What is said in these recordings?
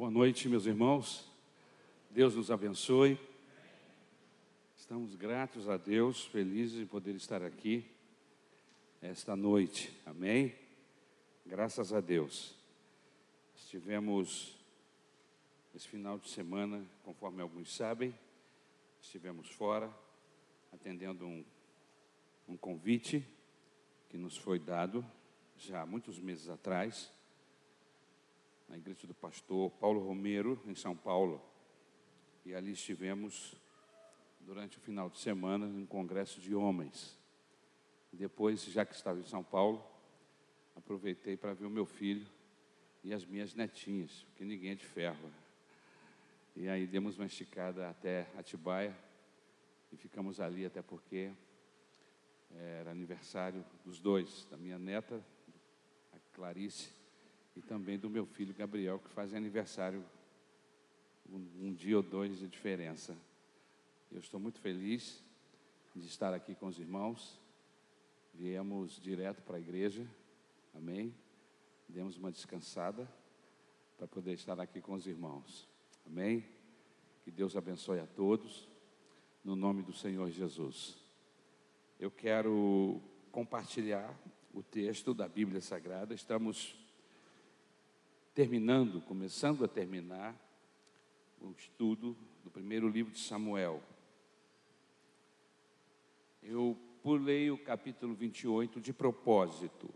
Boa noite, meus irmãos. Deus nos abençoe. Estamos gratos a Deus, felizes de poder estar aqui esta noite. Amém? Graças a Deus. Estivemos esse final de semana, conforme alguns sabem, estivemos fora, atendendo um, um convite que nos foi dado já há muitos meses atrás, na igreja do pastor Paulo Romero, em São Paulo. E ali estivemos durante o final de semana em um congresso de homens. Depois, já que estava em São Paulo, aproveitei para ver o meu filho e as minhas netinhas, porque ninguém é de ferro. E aí demos uma esticada até Atibaia e ficamos ali até porque era aniversário dos dois, da minha neta, a Clarice, e também do meu filho Gabriel, que faz aniversário um, um dia ou dois de diferença. Eu estou muito feliz de estar aqui com os irmãos. Viemos direto para a igreja, amém? Demos uma descansada para poder estar aqui com os irmãos, amém? Que Deus abençoe a todos, no nome do Senhor Jesus. Eu quero compartilhar o texto da Bíblia Sagrada, estamos terminando, começando a terminar o estudo do primeiro livro de Samuel. Eu pulei o capítulo 28 de propósito,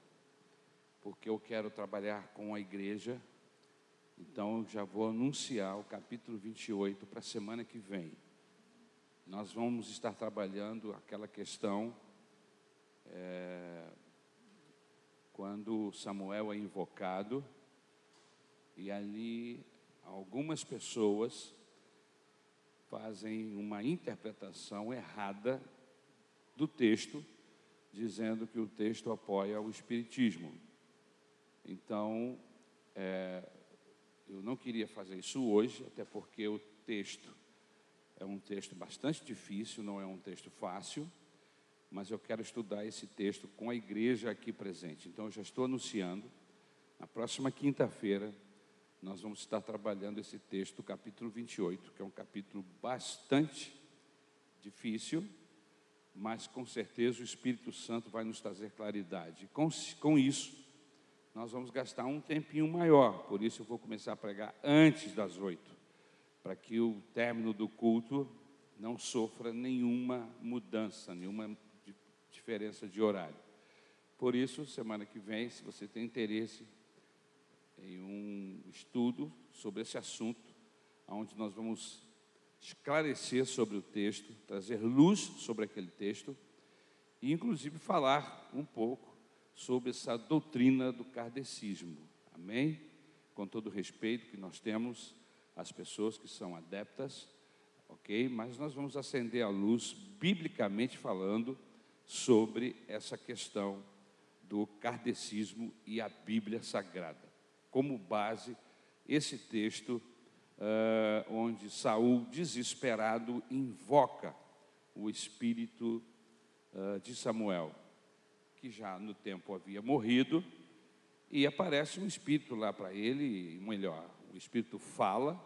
porque eu quero trabalhar com a igreja, então já vou anunciar o capítulo 28 para a semana que vem. Nós vamos estar trabalhando aquela questão é, quando Samuel é invocado, e ali algumas pessoas fazem uma interpretação errada do texto, dizendo que o texto apoia o Espiritismo. Então, é, eu não queria fazer isso hoje, até porque o texto é um texto bastante difícil, não é um texto fácil, mas eu quero estudar esse texto com a igreja aqui presente. Então, eu já estou anunciando, na próxima quinta-feira, nós vamos estar trabalhando esse texto, capítulo 28, que é um capítulo bastante difícil, mas com certeza o Espírito Santo vai nos trazer claridade. Com, com isso, nós vamos gastar um tempinho maior, por isso eu vou começar a pregar antes das oito, para que o término do culto não sofra nenhuma mudança, nenhuma diferença de horário. Por isso, semana que vem, se você tem interesse em um estudo sobre esse assunto, onde nós vamos esclarecer sobre o texto, trazer luz sobre aquele texto e, inclusive, falar um pouco sobre essa doutrina do kardecismo. Amém? Com todo o respeito que nós temos às pessoas que são adeptas, ok? Mas nós vamos acender a luz, biblicamente falando, sobre essa questão do kardecismo e a Bíblia Sagrada. Como base, esse texto uh, onde Saul, desesperado, invoca o espírito uh, de Samuel, que já no tempo havia morrido, e aparece um espírito lá para ele, melhor, o espírito fala,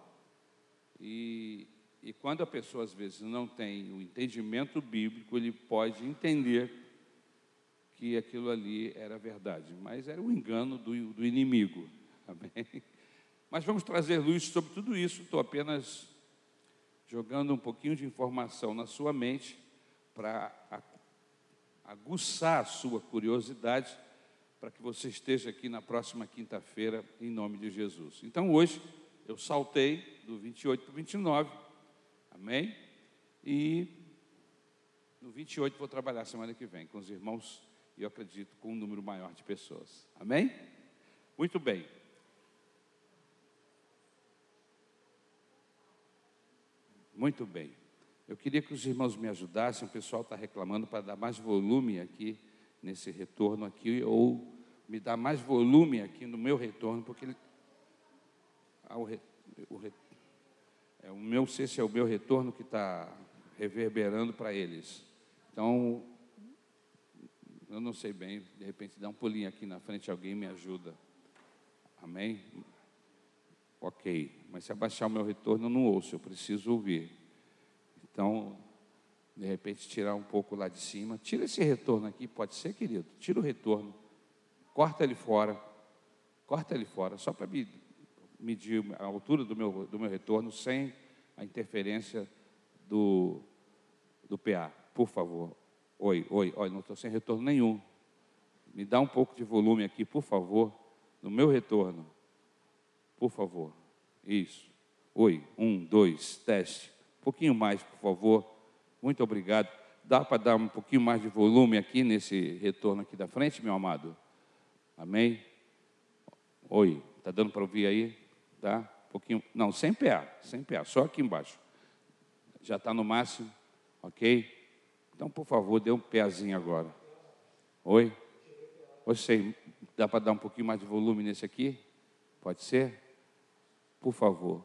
e, e quando a pessoa às vezes não tem o entendimento bíblico, ele pode entender que aquilo ali era verdade, mas era um engano do, do inimigo. Amém? Mas vamos trazer luz sobre tudo isso. Estou apenas jogando um pouquinho de informação na sua mente para aguçar a sua curiosidade, para que você esteja aqui na próxima quinta-feira, em nome de Jesus. Então, hoje, eu saltei do 28 para o 29, amém? E no 28 vou trabalhar semana que vem com os irmãos, e eu acredito com um número maior de pessoas, amém? Muito bem. Muito bem. Eu queria que os irmãos me ajudassem, o pessoal está reclamando para dar mais volume aqui nesse retorno aqui, ou me dar mais volume aqui no meu retorno, porque ele, ah, o, re, o, re, é, o meu, sei se é o meu retorno que está reverberando para eles. Então, eu não sei bem, de repente dá um pulinho aqui na frente, alguém me ajuda. Amém? Ok. mas se abaixar o meu retorno eu não ouço, eu preciso ouvir. Então, de repente, tirar um pouco lá de cima. Tira esse retorno aqui, pode ser, querido? Tira o retorno, corta ele fora, corta ele fora, só para medir a altura do meu, do meu retorno sem a interferência do, do PA. Por favor. Oi, oi, oi, não estou sem retorno nenhum. Me dá um pouco de volume aqui, por favor, no meu retorno. Por favor. Isso. Oi, um, dois, teste. Um pouquinho mais, por favor. Muito obrigado. Dá para dar um pouquinho mais de volume aqui nesse retorno aqui da frente, meu amado? Amém? Oi, está dando para ouvir aí? Tá? Um pouquinho. Não, sem PA, sem PA, só aqui embaixo. Já está no máximo, ok? Então, por favor, dê um pezinho agora. Oi? Você, dá para dar um pouquinho mais de volume nesse aqui? Pode ser? Por favor.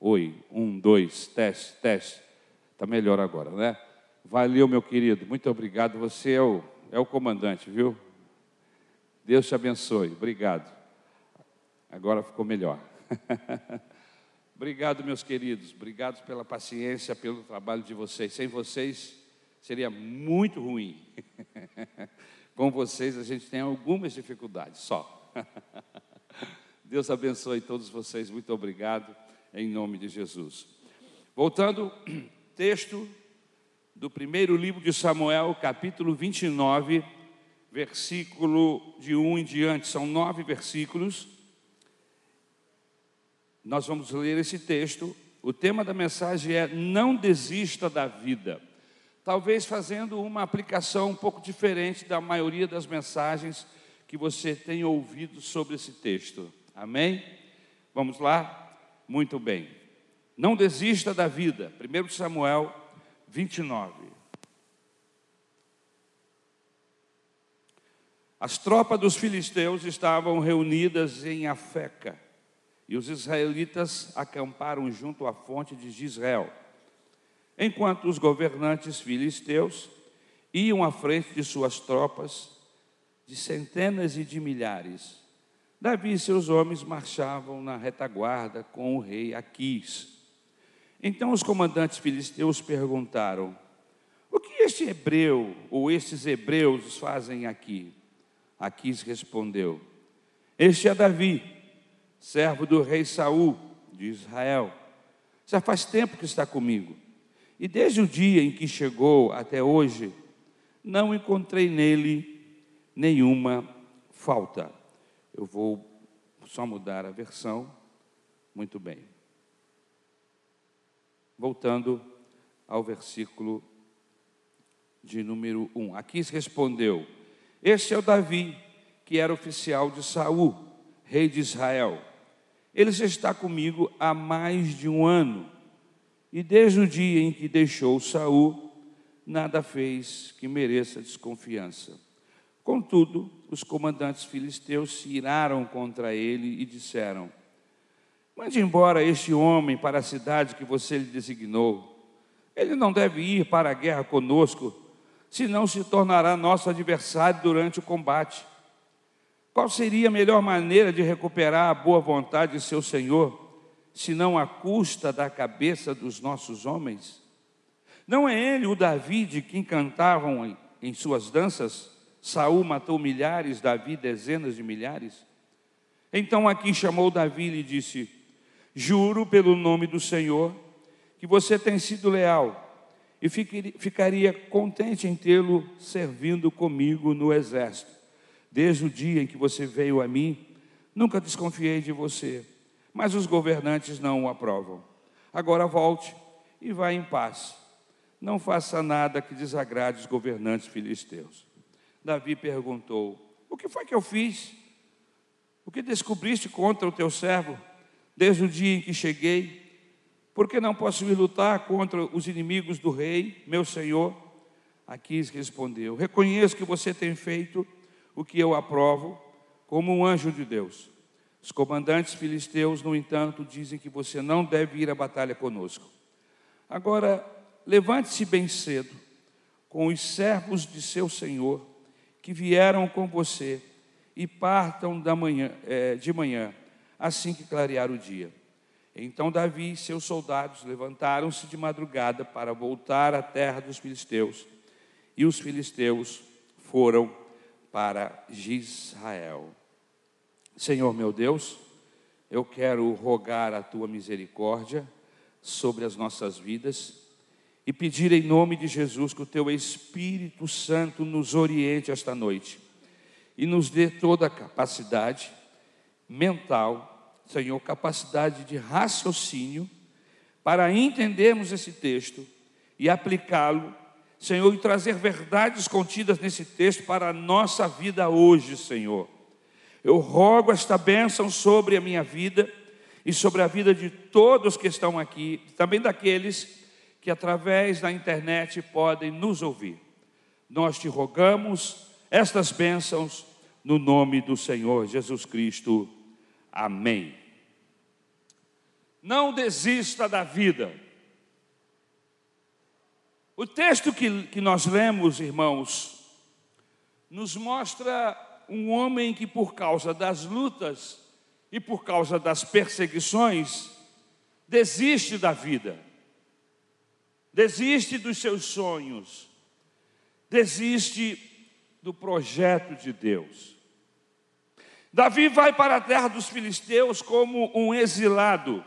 Oi, um, dois, teste, teste. Está melhor agora, né? Valeu, meu querido. Muito obrigado. Você é o, é o comandante, viu? Deus te abençoe. Obrigado. Agora ficou melhor. obrigado, meus queridos. Obrigado pela paciência, pelo trabalho de vocês. Sem vocês seria muito ruim. com vocês a gente tem algumas dificuldades, só. Deus abençoe todos vocês, muito obrigado, em nome de Jesus. Voltando, texto do primeiro livro de Samuel, capítulo 29, versículo de 1 em diante, são nove versículos. Nós vamos ler esse texto. O tema da mensagem é: Não desista da vida talvez fazendo uma aplicação um pouco diferente da maioria das mensagens que você tem ouvido sobre esse texto. Amém? Vamos lá? Muito bem. Não desista da vida. 1 Samuel 29. As tropas dos filisteus estavam reunidas em Afeca, e os israelitas acamparam junto à fonte de Israel enquanto os governantes filisteus iam à frente de suas tropas, de centenas e de milhares. Davi e seus homens marchavam na retaguarda com o rei Aquis. Então os comandantes filisteus perguntaram: O que este hebreu ou estes hebreus fazem aqui? Aquis respondeu: Este é Davi, servo do rei Saul de Israel. Já faz tempo que está comigo e desde o dia em que chegou até hoje, não encontrei nele nenhuma falta. Eu vou só mudar a versão. Muito bem. Voltando ao versículo de número 1. Aquis respondeu: Este é o Davi, que era oficial de Saul, rei de Israel. Ele já está comigo há mais de um ano e desde o dia em que deixou Saul, nada fez que mereça desconfiança. Contudo, os comandantes filisteus se iraram contra ele e disseram: Mande embora este homem para a cidade que você lhe designou. Ele não deve ir para a guerra conosco, senão se tornará nosso adversário durante o combate. Qual seria a melhor maneira de recuperar a boa vontade de seu senhor? senão à custa da cabeça dos nossos homens? Não é ele o Davi de quem cantavam em suas danças? Saul matou milhares, Davi dezenas de milhares. Então aqui chamou Davi e disse: Juro pelo nome do Senhor que você tem sido leal e ficaria contente em tê-lo servindo comigo no exército. Desde o dia em que você veio a mim, nunca desconfiei de você mas os governantes não o aprovam. Agora volte e vá em paz. Não faça nada que desagrade os governantes filisteus. Davi perguntou: O que foi que eu fiz? O que descobriste contra o teu servo desde o dia em que cheguei? Por que não posso ir lutar contra os inimigos do rei, meu senhor? Aquis respondeu: Reconheço que você tem feito o que eu aprovo, como um anjo de Deus. Os comandantes filisteus, no entanto, dizem que você não deve ir à batalha conosco. Agora, levante-se bem cedo com os servos de seu senhor que vieram com você e partam manhã, é, de manhã, assim que clarear o dia. Então Davi e seus soldados levantaram-se de madrugada para voltar à terra dos filisteus. E os filisteus foram para Israel. Senhor meu Deus, eu quero rogar a tua misericórdia sobre as nossas vidas e pedir em nome de Jesus que o teu Espírito Santo nos oriente esta noite e nos dê toda a capacidade mental, Senhor, capacidade de raciocínio para entendermos esse texto e aplicá-lo, Senhor, e trazer verdades contidas nesse texto para a nossa vida hoje, Senhor. Eu rogo esta bênção sobre a minha vida e sobre a vida de todos que estão aqui, também daqueles que através da internet podem nos ouvir. Nós te rogamos estas bênçãos no nome do Senhor Jesus Cristo. Amém. Não desista da vida. O texto que, que nós lemos, irmãos, nos mostra um homem que, por causa das lutas e por causa das perseguições, desiste da vida, desiste dos seus sonhos, desiste do projeto de Deus. Davi vai para a terra dos filisteus como um exilado.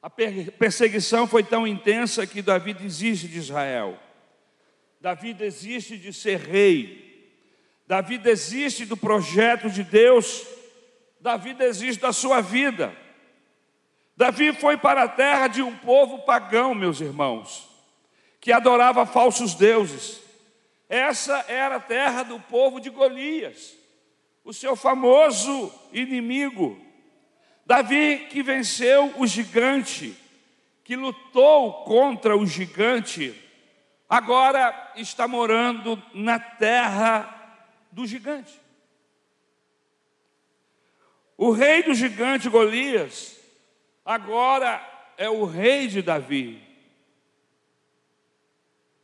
A perseguição foi tão intensa que Davi desiste de Israel. Davi desiste de ser rei. Davi desiste do projeto de Deus, Davi desiste da sua vida. Davi foi para a terra de um povo pagão, meus irmãos, que adorava falsos deuses. Essa era a terra do povo de Golias, o seu famoso inimigo. Davi que venceu o gigante, que lutou contra o gigante, agora está morando na terra do gigante. O rei do gigante Golias, agora é o rei de Davi.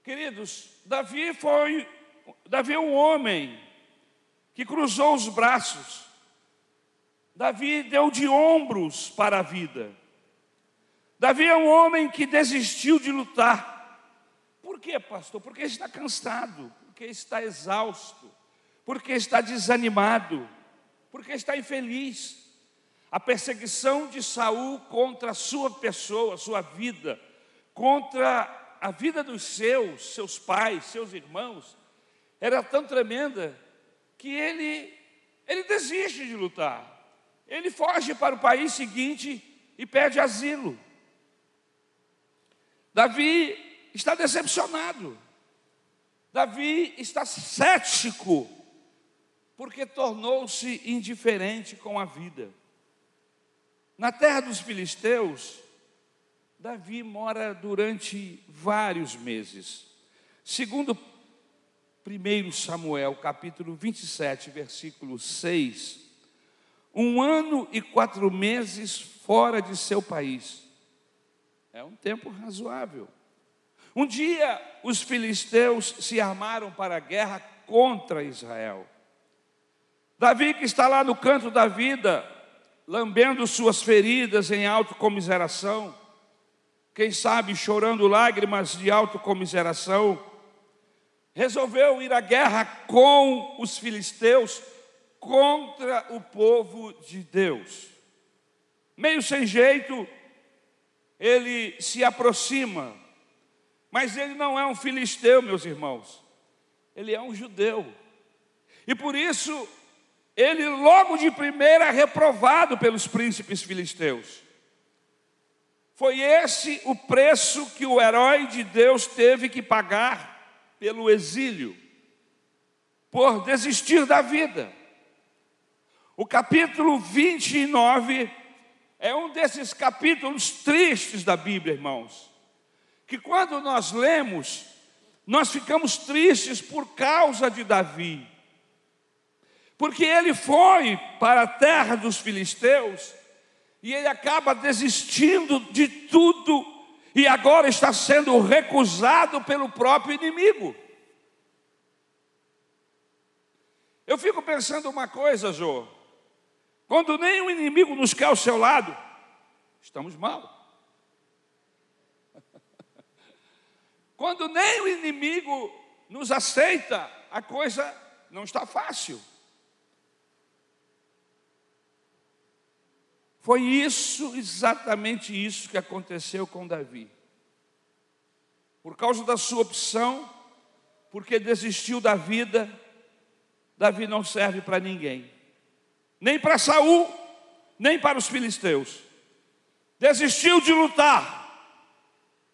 Queridos, Davi foi Davi é um homem que cruzou os braços. Davi deu de ombros para a vida. Davi é um homem que desistiu de lutar. Por quê, pastor? Porque está cansado, porque está exausto porque está desanimado, porque está infeliz. A perseguição de Saul contra a sua pessoa, sua vida, contra a vida dos seus, seus pais, seus irmãos, era tão tremenda que ele ele desiste de lutar. Ele foge para o país seguinte e pede asilo. Davi está decepcionado. Davi está cético porque tornou-se indiferente com a vida. Na terra dos filisteus, Davi mora durante vários meses. Segundo 1 Samuel, capítulo 27, versículo 6, um ano e quatro meses fora de seu país. É um tempo razoável. Um dia, os filisteus se armaram para a guerra contra Israel. Davi, que está lá no canto da vida, lambendo suas feridas em autocomiseração, quem sabe chorando lágrimas de autocomiseração, resolveu ir à guerra com os filisteus contra o povo de Deus. Meio sem jeito, ele se aproxima, mas ele não é um filisteu, meus irmãos, ele é um judeu. E por isso ele logo de primeira é reprovado pelos príncipes filisteus. Foi esse o preço que o herói de Deus teve que pagar pelo exílio, por desistir da vida. O capítulo 29 é um desses capítulos tristes da Bíblia, irmãos, que quando nós lemos, nós ficamos tristes por causa de Davi porque ele foi para a terra dos filisteus e ele acaba desistindo de tudo e agora está sendo recusado pelo próprio inimigo. Eu fico pensando uma coisa, Jô. Quando nem o inimigo nos quer ao seu lado, estamos mal. Quando nem o inimigo nos aceita, a coisa não está fácil. Foi isso, exatamente isso que aconteceu com Davi. Por causa da sua opção, porque desistiu da vida, Davi não serve para ninguém. Nem para Saul, nem para os filisteus. Desistiu de lutar.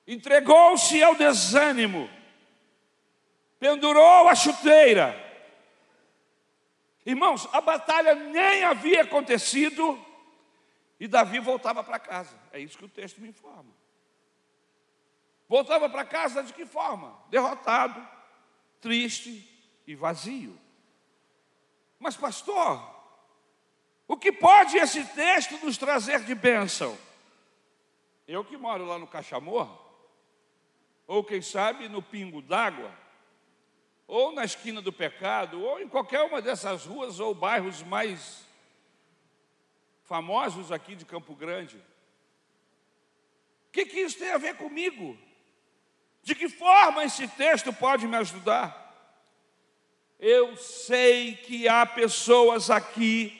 Entregou-se ao desânimo. Pendurou a chuteira. Irmãos, a batalha nem havia acontecido e Davi voltava para casa. É isso que o texto me informa. Voltava para casa de que forma? Derrotado, triste e vazio. Mas, pastor, o que pode esse texto nos trazer de bênção? Eu que moro lá no Cachamor, ou quem sabe no Pingo d'Água, ou na esquina do pecado, ou em qualquer uma dessas ruas ou bairros mais famosos aqui de Campo Grande. O que, que isso tem a ver comigo? De que forma esse texto pode me ajudar? Eu sei que há pessoas aqui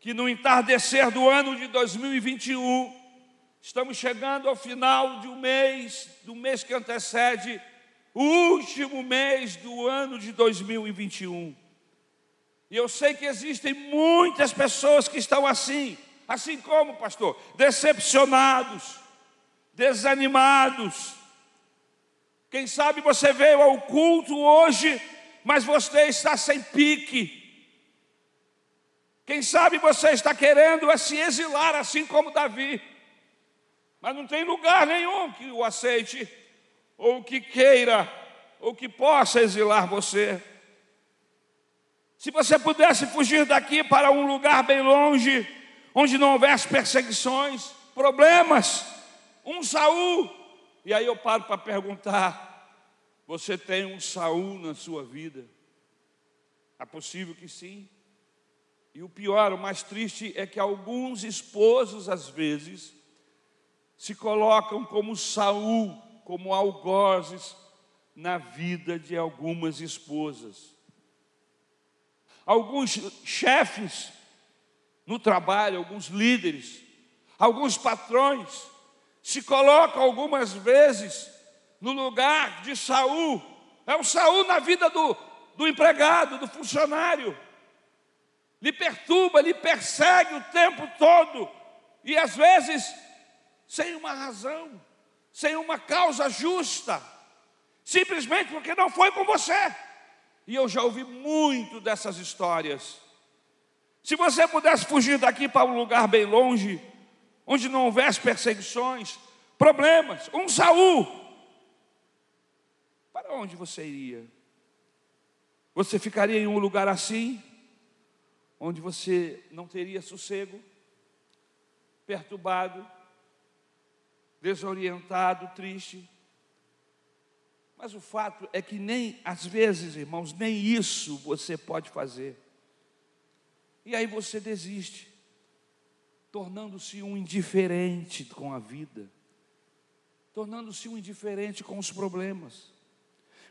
que no entardecer do ano de 2021, estamos chegando ao final de um mês, do mês que antecede o último mês do ano de 2021. E eu sei que existem muitas pessoas que estão assim, assim como, pastor, decepcionados, desanimados. Quem sabe você veio ao culto hoje, mas você está sem pique. Quem sabe você está querendo é se exilar, assim como Davi, mas não tem lugar nenhum que o aceite, ou que queira, ou que possa exilar você. Se você pudesse fugir daqui para um lugar bem longe, onde não houvesse perseguições, problemas, um Saul, e aí eu paro para perguntar: você tem um Saul na sua vida? É possível que sim. E o pior, o mais triste é que alguns esposos às vezes se colocam como Saul, como algozes na vida de algumas esposas alguns chefes no trabalho, alguns líderes, alguns patrões se colocam algumas vezes no lugar de Saul. É o Saul na vida do, do empregado, do funcionário. Lhe perturba, lhe persegue o tempo todo. E às vezes sem uma razão, sem uma causa justa, simplesmente porque não foi com você. E eu já ouvi muito dessas histórias. Se você pudesse fugir daqui para um lugar bem longe, onde não houvesse perseguições, problemas, um Saul, para onde você iria? Você ficaria em um lugar assim, onde você não teria sossego, perturbado, desorientado, triste? Mas o fato é que nem, às vezes, irmãos, nem isso você pode fazer. E aí você desiste, tornando-se um indiferente com a vida, tornando-se um indiferente com os problemas.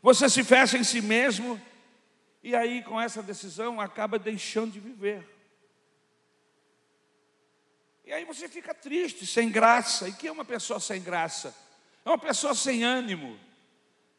Você se fecha em si mesmo, e aí, com essa decisão, acaba deixando de viver. E aí você fica triste, sem graça. E que é uma pessoa sem graça? É uma pessoa sem ânimo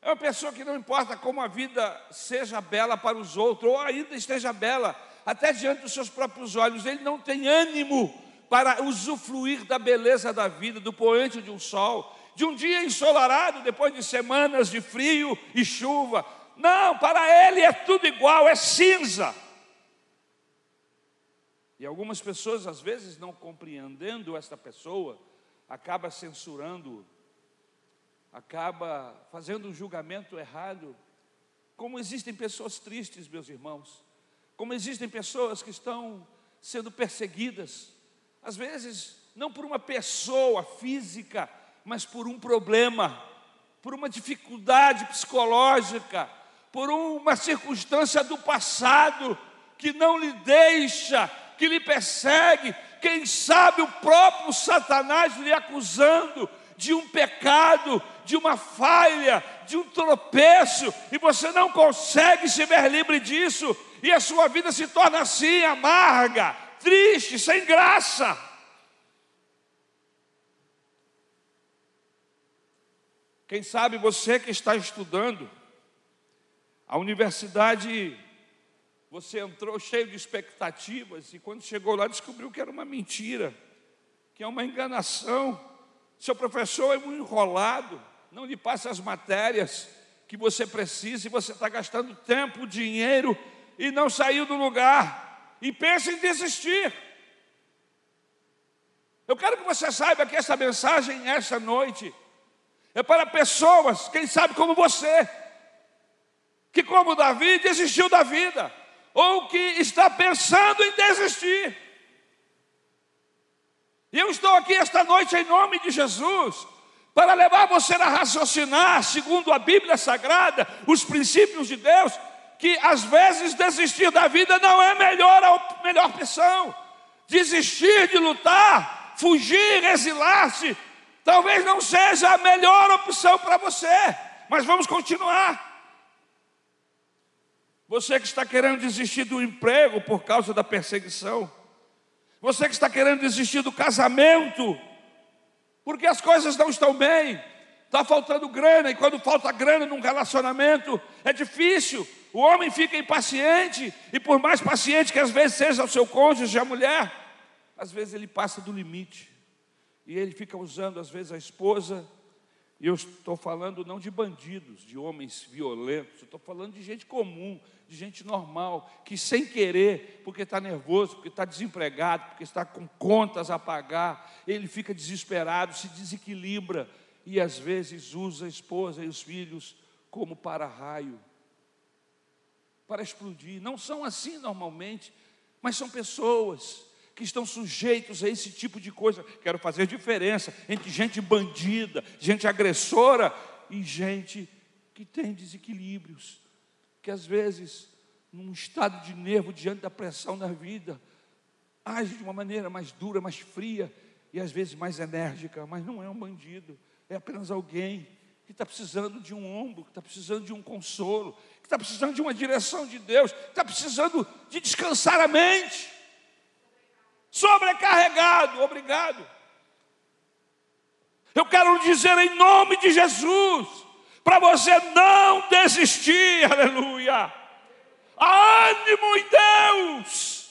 é uma pessoa que não importa como a vida seja bela para os outros, ou ainda esteja bela, até diante dos seus próprios olhos, ele não tem ânimo para usufruir da beleza da vida, do poente de um sol, de um dia ensolarado, depois de semanas de frio e chuva. Não, para ele é tudo igual, é cinza. E algumas pessoas, às vezes, não compreendendo esta pessoa, acaba censurando acaba fazendo um julgamento errado. Como existem pessoas tristes, meus irmãos, como existem pessoas que estão sendo perseguidas, às vezes não por uma pessoa física, mas por um problema, por uma dificuldade psicológica, por uma circunstância do passado que não lhe deixa que lhe persegue, quem sabe o próprio Satanás lhe acusando de um pecado, de uma falha, de um tropeço, e você não consegue se ver livre disso, e a sua vida se torna assim, amarga, triste, sem graça. Quem sabe você que está estudando, a universidade, você entrou cheio de expectativas e quando chegou lá descobriu que era uma mentira, que é uma enganação. Seu professor é muito enrolado, não lhe passa as matérias que você precisa e você está gastando tempo, dinheiro e não saiu do lugar. E pensa em desistir. Eu quero que você saiba que essa mensagem, essa noite, é para pessoas, quem sabe como você, que como Davi desistiu da vida, ou que está pensando em desistir. E eu estou aqui esta noite em nome de Jesus, para levar você a raciocinar, segundo a Bíblia Sagrada, os princípios de Deus, que às vezes desistir da vida não é melhor a melhor opção. Desistir de lutar, fugir, exilar-se, talvez não seja a melhor opção para você, mas vamos continuar. Você que está querendo desistir do emprego por causa da perseguição, você que está querendo desistir do casamento, porque as coisas não estão bem, está faltando grana, e quando falta grana num relacionamento, é difícil, o homem fica impaciente, e por mais paciente que às vezes seja o seu cônjuge, a mulher, às vezes ele passa do limite. E ele fica usando, às vezes, a esposa. E eu estou falando não de bandidos, de homens violentos, estou falando de gente comum, de gente normal, que sem querer, porque está nervoso, porque está desempregado, porque está com contas a pagar, ele fica desesperado, se desequilibra e às vezes usa a esposa e os filhos como para-raio, para explodir. Não são assim normalmente, mas são pessoas que estão sujeitos a esse tipo de coisa. Quero fazer diferença entre gente bandida, gente agressora e gente que tem desequilíbrios, que às vezes, num estado de nervo diante da pressão da vida, age de uma maneira mais dura, mais fria e às vezes mais enérgica, mas não é um bandido, é apenas alguém que está precisando de um ombro, que está precisando de um consolo, que está precisando de uma direção de Deus, que está precisando de descansar a mente sobrecarregado. Obrigado. Eu quero dizer em nome de Jesus, para você não desistir, aleluia. ânimo em Deus.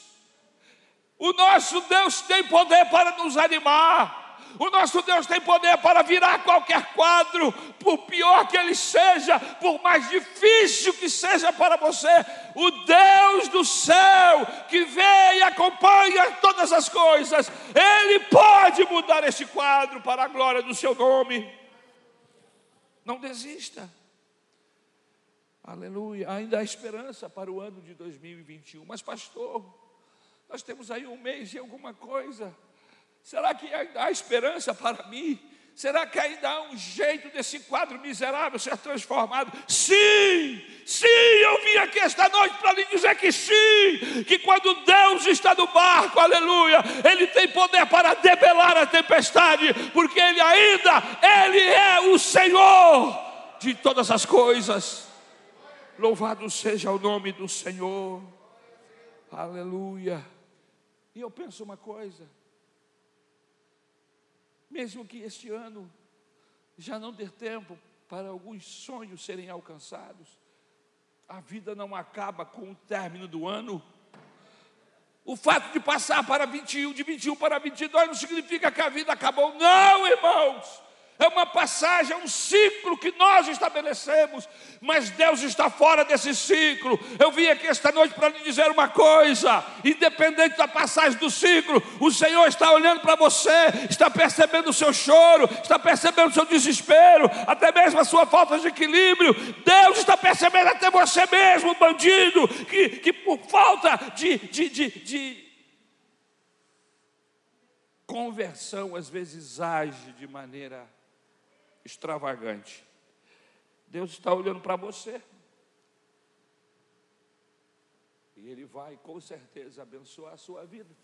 O nosso Deus tem poder para nos animar. O nosso Deus tem poder para virar qualquer quadro, por pior que ele seja, por mais difícil que seja para você. O Deus do céu, que vê e acompanha todas as coisas, ele pode mudar esse quadro para a glória do seu nome. Não desista. Aleluia. Ainda há esperança para o ano de 2021. Mas, pastor, nós temos aí um mês e alguma coisa. Será que ainda há esperança para mim? Será que ainda há um jeito desse quadro miserável ser transformado? Sim, sim, eu vim aqui esta noite para lhe dizer que sim, que quando Deus está no barco, aleluia, Ele tem poder para debelar a tempestade, porque Ele ainda, Ele é o Senhor de todas as coisas. Louvado seja o nome do Senhor, aleluia. E eu penso uma coisa, mesmo que este ano já não dê tempo para alguns sonhos serem alcançados, a vida não acaba com o término do ano. O fato de passar para 21, de 21 para 22 não significa que a vida acabou, não, irmãos é uma passagem, é um ciclo que nós estabelecemos, mas Deus está fora desse ciclo. Eu vim aqui esta noite para lhe dizer uma coisa: independente da passagem do ciclo, o Senhor está olhando para você, está percebendo o seu choro, está percebendo o seu desespero, até mesmo a sua falta de equilíbrio. Deus está percebendo até você mesmo, bandido, que, que por falta de, de, de, de conversão, às vezes age de maneira extravagante. Deus está olhando para você. E Ele vai com certeza abençoar a sua vida.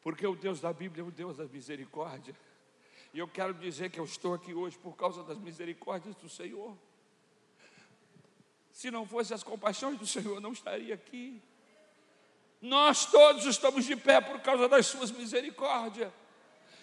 Porque o Deus da Bíblia é o Deus da misericórdia. E eu quero dizer que eu estou aqui hoje por causa das misericórdias do Senhor. Se não fosse as compaixões do Senhor, eu não estaria aqui. Nós todos estamos de pé por causa das suas misericórdias.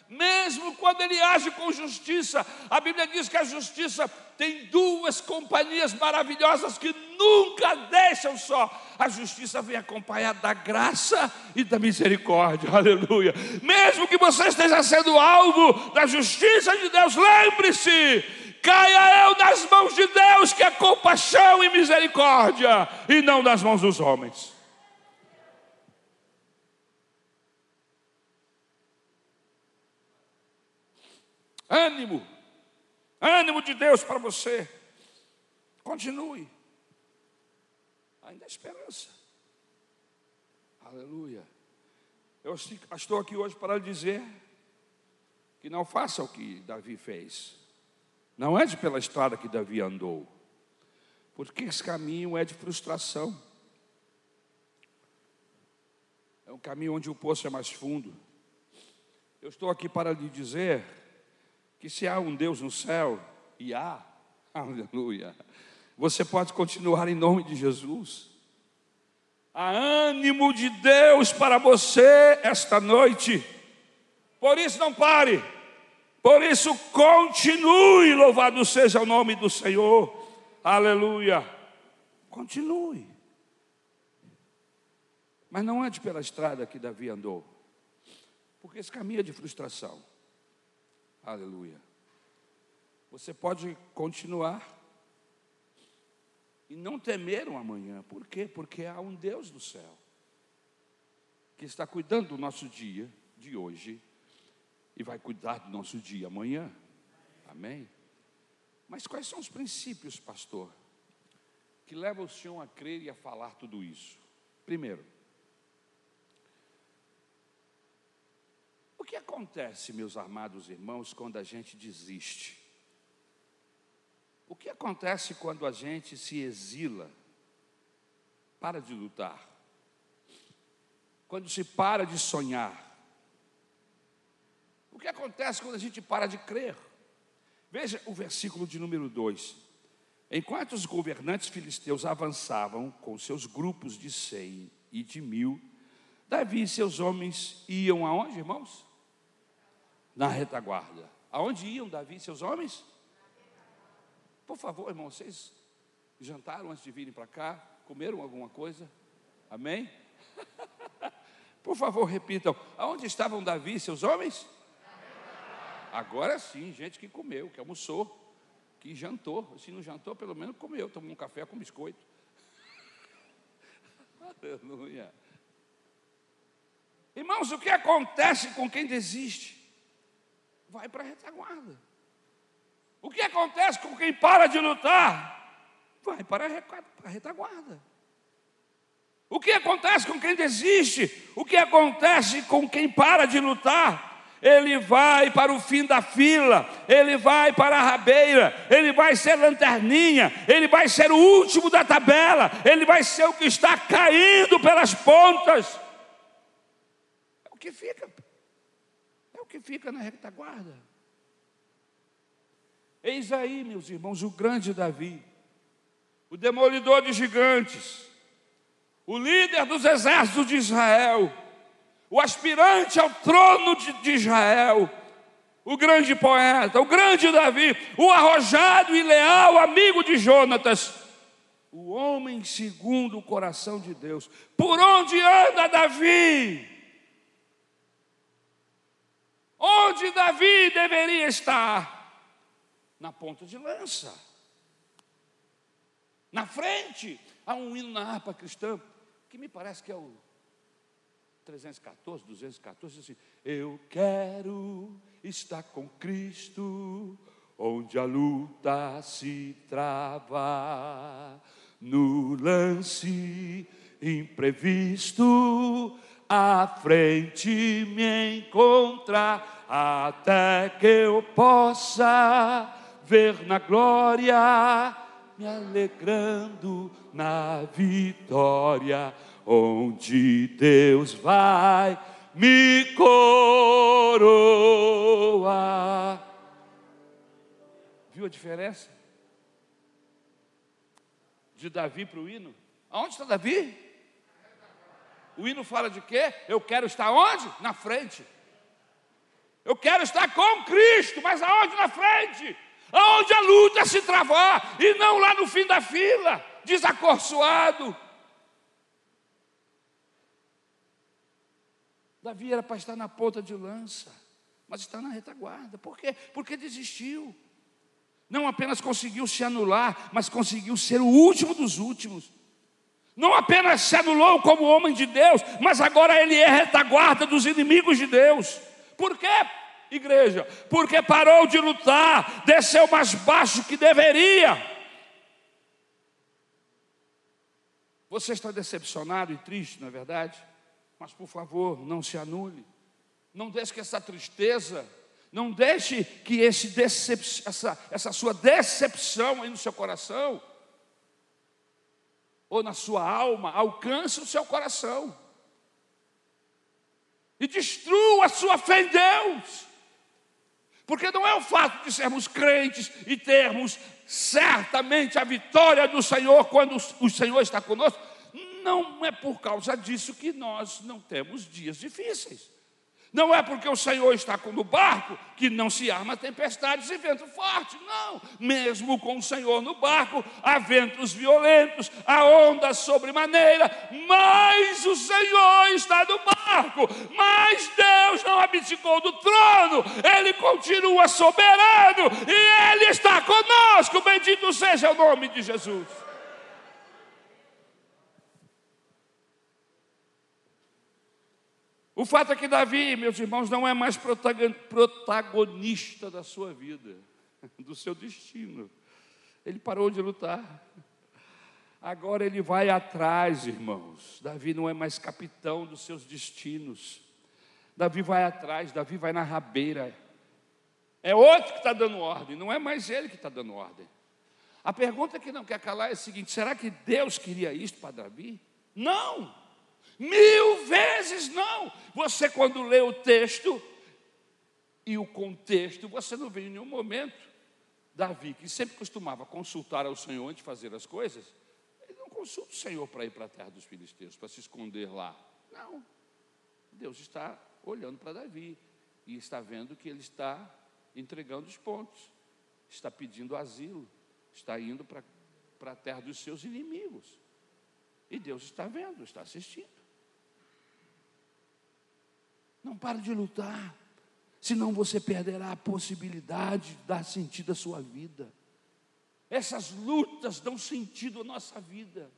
Mesmo quando ele age com justiça, a Bíblia diz que a justiça tem duas companhias maravilhosas que nunca deixam só. A justiça vem acompanhada da graça e da misericórdia, aleluia. Mesmo que você esteja sendo alvo da justiça de Deus, lembre-se: caia eu nas mãos de Deus, que é compaixão e misericórdia, e não nas mãos dos homens. Ânimo, ânimo de Deus para você. Continue. Ainda há esperança. Aleluia. Eu estou aqui hoje para lhe dizer que não faça o que Davi fez. Não é de pela estrada que Davi andou. Porque esse caminho é de frustração. É um caminho onde o poço é mais fundo. Eu estou aqui para lhe dizer que se há um Deus no céu, e há, aleluia, você pode continuar em nome de Jesus. Há ânimo de Deus para você esta noite. Por isso não pare. Por isso continue, louvado seja o nome do Senhor. Aleluia. Continue. Mas não ande pela estrada que Davi andou. Porque esse caminho é de frustração. Aleluia. Você pode continuar e não temer um amanhã. Por quê? Porque há um Deus do céu que está cuidando do nosso dia de hoje e vai cuidar do nosso dia amanhã. Amém? Mas quais são os princípios, pastor, que levam o senhor a crer e a falar tudo isso? Primeiro, que acontece, meus amados irmãos, quando a gente desiste? O que acontece quando a gente se exila? Para de lutar. Quando se para de sonhar. O que acontece quando a gente para de crer? Veja o versículo de número 2. Enquanto os governantes filisteus avançavam com seus grupos de cem e de mil, Davi e seus homens iam aonde, irmãos? Na retaguarda. Aonde iam Davi e seus homens? Por favor, irmão, vocês jantaram antes de virem para cá? Comeram alguma coisa? Amém? Por favor, repitam. Aonde estavam Davi e seus homens? Agora sim, gente que comeu, que almoçou, que jantou. Se não jantou, pelo menos comeu, tomou um café com biscoito. Aleluia. Irmãos, o que acontece com quem desiste? Vai para a retaguarda. O que acontece com quem para de lutar? Vai para a retaguarda. O que acontece com quem desiste? O que acontece com quem para de lutar? Ele vai para o fim da fila, ele vai para a rabeira, ele vai ser lanterninha, ele vai ser o último da tabela, ele vai ser o que está caindo pelas pontas. É o que fica que fica na retaguarda. Eis aí, meus irmãos, o grande Davi, o demolidor de gigantes, o líder dos exércitos de Israel, o aspirante ao trono de, de Israel, o grande poeta, o grande Davi, o arrojado e leal amigo de Jonatas, o homem segundo o coração de Deus. Por onde anda Davi? Onde Davi deveria estar? Na ponta de lança. Na frente, há um hino na harpa cristã, que me parece que é o 314, 214, assim, eu quero estar com Cristo, onde a luta se trava, no lance imprevisto, à frente me encontrar, até que eu possa ver na glória me alegrando na vitória, onde Deus vai me coroar. Viu a diferença? De Davi para o hino? Aonde está Davi? O hino fala de quê? Eu quero estar onde? Na frente. Eu quero estar com Cristo, mas aonde na frente? Aonde a luta se travar e não lá no fim da fila, desacorçoado. Davi era para estar na ponta de lança, mas está na retaguarda. Por quê? Porque desistiu. Não apenas conseguiu se anular, mas conseguiu ser o último dos últimos. Não apenas se anulou como homem de Deus, mas agora ele é retaguarda dos inimigos de Deus. Por quê, igreja? Porque parou de lutar, desceu mais baixo que deveria. Você está decepcionado e triste, não é verdade? Mas por favor, não se anule. Não deixe que essa tristeza, não deixe que esse decep essa, essa sua decepção aí no seu coração ou na sua alma alcance o seu coração e destrua a sua fé em Deus. Porque não é o fato de sermos crentes e termos certamente a vitória do Senhor quando o Senhor está conosco, não é por causa disso que nós não temos dias difíceis. Não é porque o Senhor está no barco que não se arma tempestades e vento forte. Não. Mesmo com o Senhor no barco, há ventos violentos, há ondas sobremaneira, mas o Senhor está no barco. Mas Deus não abdicou do trono, Ele continua soberano e Ele está conosco. Bendito seja o nome de Jesus. O fato é que Davi, meus irmãos, não é mais protagonista da sua vida, do seu destino. Ele parou de lutar. Agora ele vai atrás, irmãos. Davi não é mais capitão dos seus destinos. Davi vai atrás, Davi vai na rabeira. É outro que está dando ordem, não é mais ele que está dando ordem. A pergunta que não quer calar é a seguinte: será que Deus queria isso para Davi? Não! Mil vezes não. Você, quando lê o texto e o contexto, você não vê em nenhum momento Davi, que sempre costumava consultar ao Senhor antes de fazer as coisas, ele não consulta o Senhor para ir para a terra dos filisteus, para se esconder lá. Não. Deus está olhando para Davi e está vendo que ele está entregando os pontos, está pedindo asilo, está indo para, para a terra dos seus inimigos. E Deus está vendo, está assistindo. Não pare de lutar, senão você perderá a possibilidade de dar sentido à sua vida. Essas lutas dão sentido à nossa vida.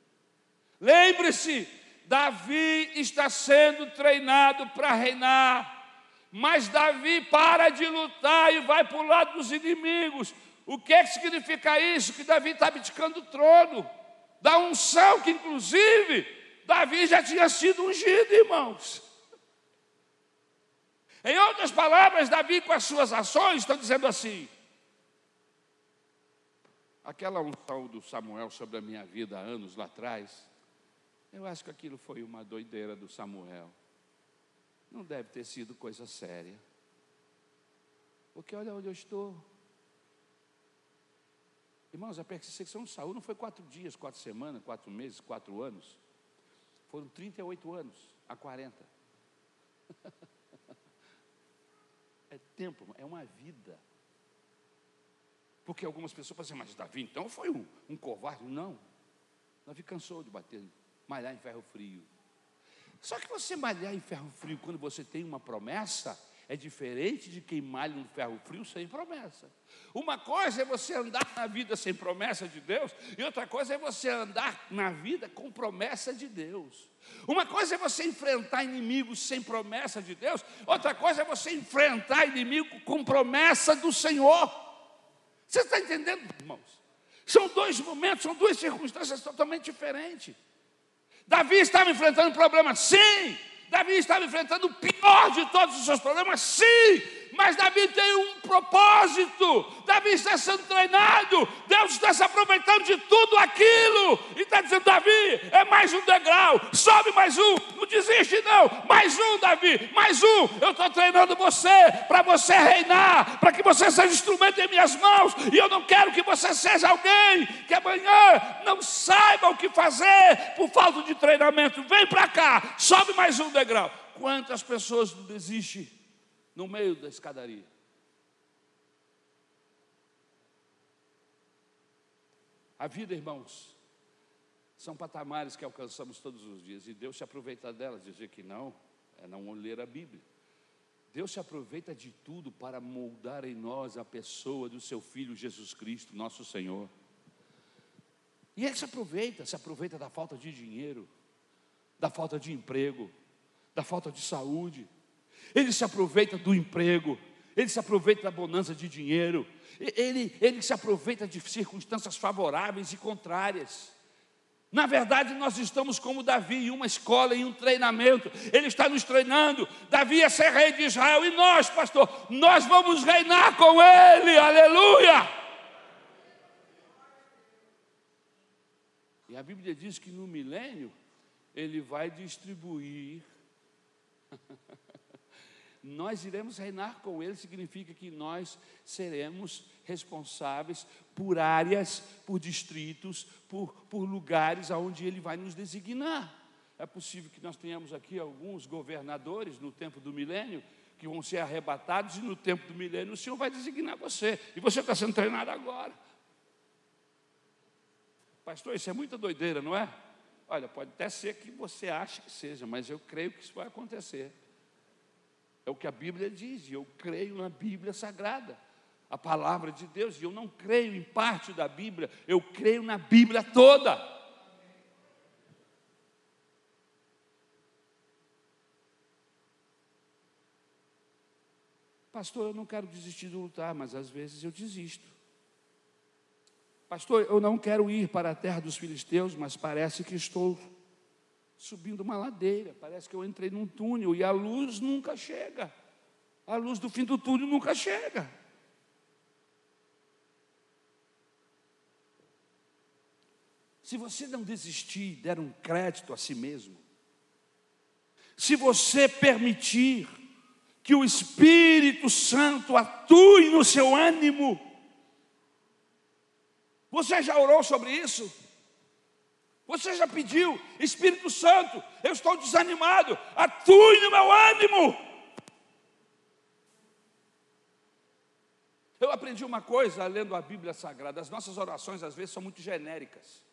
Lembre-se, Davi está sendo treinado para reinar, mas Davi para de lutar e vai para o lado dos inimigos. O que, é que significa isso? Que Davi está abdicando o trono, da unção que, inclusive, Davi já tinha sido ungido, irmãos. Em outras palavras, Davi, com as suas ações, está dizendo assim: aquela unção do Samuel sobre a minha vida anos lá atrás, eu acho que aquilo foi uma doideira do Samuel. Não deve ter sido coisa séria. Porque olha onde eu estou. Irmãos, a perseguição de Saul não foi quatro dias, quatro semanas, quatro meses, quatro anos. Foram 38 anos, a 40. É tempo, é uma vida. Porque algumas pessoas falam assim, mas Davi então foi um, um covarde. Não. Davi cansou de bater, malhar em ferro frio. Só que você malhar em ferro frio quando você tem uma promessa, é diferente de quem malha no ferro frio sem promessa. Uma coisa é você andar na vida sem promessa de Deus, e outra coisa é você andar na vida com promessa de Deus. Uma coisa é você enfrentar inimigos sem promessa de Deus, outra coisa é você enfrentar inimigo com promessa do Senhor. Você está entendendo, irmãos? São dois momentos, são duas circunstâncias totalmente diferentes. Davi estava enfrentando um problema, sim, Davi estava enfrentando o pior de todos os seus problemas, sim, mas Davi tem um propósito. Davi está sendo treinado. Deus está se aproveitando de tudo aquilo. E está dizendo: Davi, é mais um degrau. Sobe mais um. Não desiste, não. Mais um, Davi. Mais um. Eu estou treinando você para você reinar, para que você seja instrumento em minhas mãos. E eu não quero que você seja alguém que amanhã não saiba o que fazer por falta de treinamento. Vem para cá. Sobe mais um degrau. Quantas pessoas desistem no meio da escadaria? A vida, irmãos, são patamares que alcançamos todos os dias e Deus se aproveita delas. Dizer que não é não ler a Bíblia. Deus se aproveita de tudo para moldar em nós a pessoa do seu Filho Jesus Cristo, nosso Senhor. E Ele se aproveita, se aproveita da falta de dinheiro, da falta de emprego, da falta de saúde, ele se aproveita do emprego, ele se aproveita da bonança de dinheiro, ele, ele se aproveita de circunstâncias favoráveis e contrárias. Na verdade, nós estamos como Davi em uma escola, em um treinamento. Ele está nos treinando. Davi é ser rei de Israel e nós, pastor, nós vamos reinar com ele. Aleluia! E a Bíblia diz que no milênio ele vai distribuir nós iremos reinar com Ele, significa que nós seremos responsáveis por áreas, por distritos, por, por lugares aonde Ele vai nos designar. É possível que nós tenhamos aqui alguns governadores no tempo do milênio que vão ser arrebatados, e no tempo do milênio o Senhor vai designar você, e você está sendo treinado agora. Pastor, isso é muita doideira, não é? Olha, pode até ser que você ache que seja, mas eu creio que isso vai acontecer. É o que a Bíblia diz, e eu creio na Bíblia Sagrada, a palavra de Deus, e eu não creio em parte da Bíblia, eu creio na Bíblia toda. Pastor, eu não quero desistir de lutar, mas às vezes eu desisto. Pastor, eu não quero ir para a terra dos filisteus, mas parece que estou subindo uma ladeira, parece que eu entrei num túnel e a luz nunca chega. A luz do fim do túnel nunca chega. Se você não desistir, der um crédito a si mesmo, se você permitir que o Espírito Santo atue no seu ânimo, você já orou sobre isso? Você já pediu, Espírito Santo, eu estou desanimado, atue no meu ânimo. Eu aprendi uma coisa lendo a Bíblia Sagrada: as nossas orações às vezes são muito genéricas.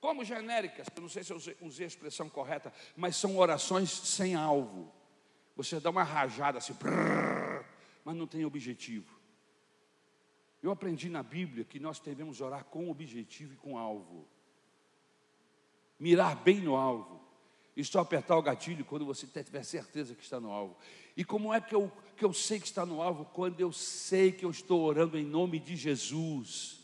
Como genéricas? Eu não sei se eu usei a expressão correta, mas são orações sem alvo. Você dá uma rajada assim, mas não tem objetivo. Eu aprendi na Bíblia que nós devemos orar com objetivo e com alvo. Mirar bem no alvo. E só apertar o gatilho quando você tiver certeza que está no alvo. E como é que eu, que eu sei que está no alvo? Quando eu sei que eu estou orando em nome de Jesus.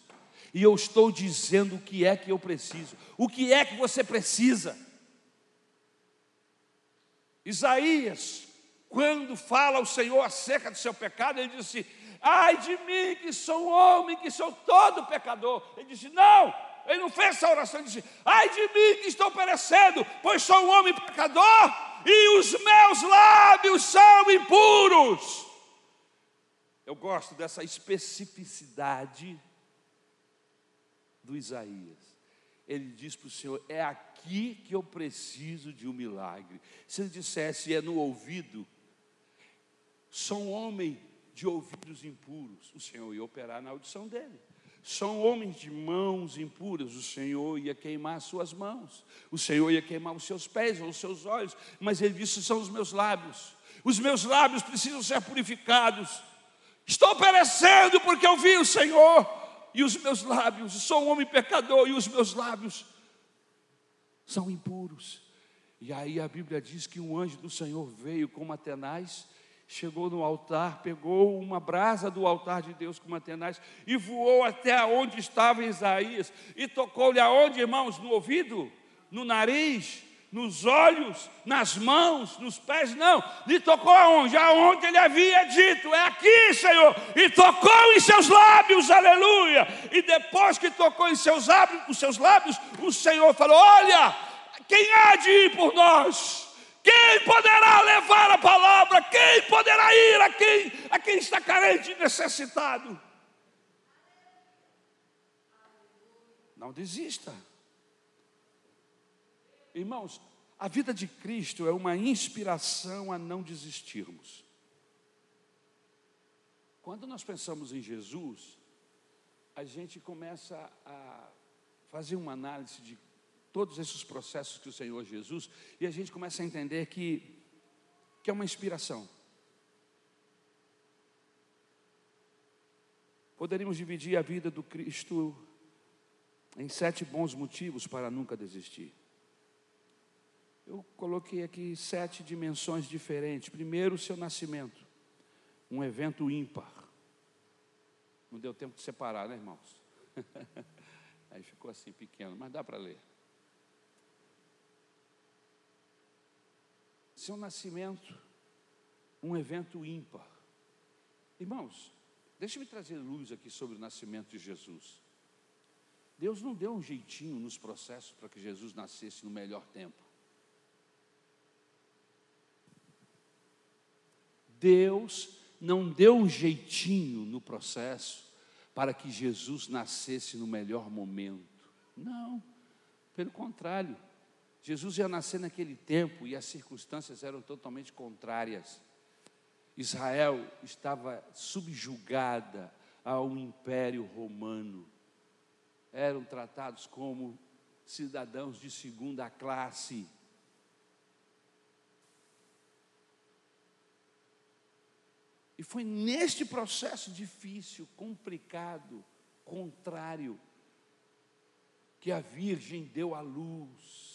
E eu estou dizendo o que é que eu preciso. O que é que você precisa? Isaías, quando fala ao Senhor acerca do seu pecado, ele disse: Ai de mim, que sou homem, que sou todo pecador. Ele disse: Não, ele não fez essa oração. Ele disse: Ai de mim, que estou perecendo, pois sou um homem pecador e os meus lábios são impuros. Eu gosto dessa especificidade do Isaías. Ele diz para o Senhor: É aqui que eu preciso de um milagre. Se ele dissesse, é no ouvido, sou um homem de ouvidos impuros, o Senhor ia operar na audição dele. São homens de mãos impuras, o Senhor ia queimar as suas mãos, o Senhor ia queimar os seus pés ou os seus olhos, mas ele disse: são os meus lábios, os meus lábios precisam ser purificados. Estou perecendo porque eu vi o Senhor, e os meus lábios, sou um homem pecador, e os meus lábios são impuros. E aí a Bíblia diz que um anjo do Senhor veio como Atenais chegou no altar, pegou uma brasa do altar de Deus com uma e voou até onde estava Isaías e tocou-lhe aonde, irmãos? No ouvido, no nariz, nos olhos, nas mãos, nos pés, não. Lhe tocou aonde? Aonde ele havia dito, é aqui, Senhor. E tocou em seus lábios, aleluia. E depois que tocou em seus lábios, os seus lábios, o Senhor falou: Olha, quem há de ir por nós? Quem poderá levar a palavra? Quem poderá ir a quem, a quem está carente e necessitado? Não desista. Irmãos, a vida de Cristo é uma inspiração a não desistirmos. Quando nós pensamos em Jesus, a gente começa a fazer uma análise de todos esses processos que o Senhor Jesus, e a gente começa a entender que, que é uma inspiração. Poderíamos dividir a vida do Cristo em sete bons motivos para nunca desistir. Eu coloquei aqui sete dimensões diferentes. Primeiro, o seu nascimento, um evento ímpar. Não deu tempo de separar, né, irmãos? Aí ficou assim pequeno, mas dá para ler. Seu nascimento, um evento ímpar. Irmãos, deixe-me trazer luz aqui sobre o nascimento de Jesus. Deus não deu um jeitinho nos processos para que Jesus nascesse no melhor tempo. Deus não deu um jeitinho no processo para que Jesus nascesse no melhor momento. Não, pelo contrário, Jesus ia nascer naquele tempo e as circunstâncias eram totalmente contrárias. Israel estava subjugada ao império romano, eram tratados como cidadãos de segunda classe. E foi neste processo difícil, complicado, contrário, que a Virgem deu à luz.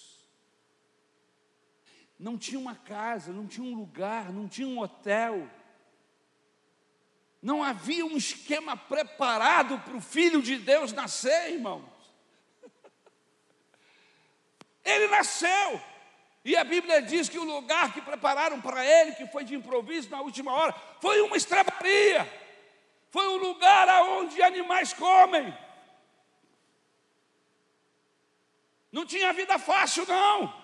Não tinha uma casa, não tinha um lugar, não tinha um hotel. Não havia um esquema preparado para o Filho de Deus nascer, irmãos. Ele nasceu. E a Bíblia diz que o lugar que prepararam para ele, que foi de improviso na última hora, foi uma estrebaria. Foi um lugar onde animais comem. Não tinha vida fácil, não.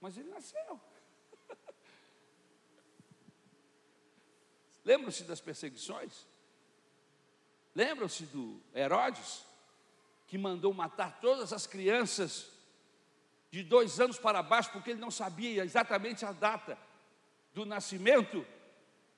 Mas ele nasceu. Lembram-se das perseguições? Lembram-se do Herodes, que mandou matar todas as crianças de dois anos para baixo, porque ele não sabia exatamente a data do nascimento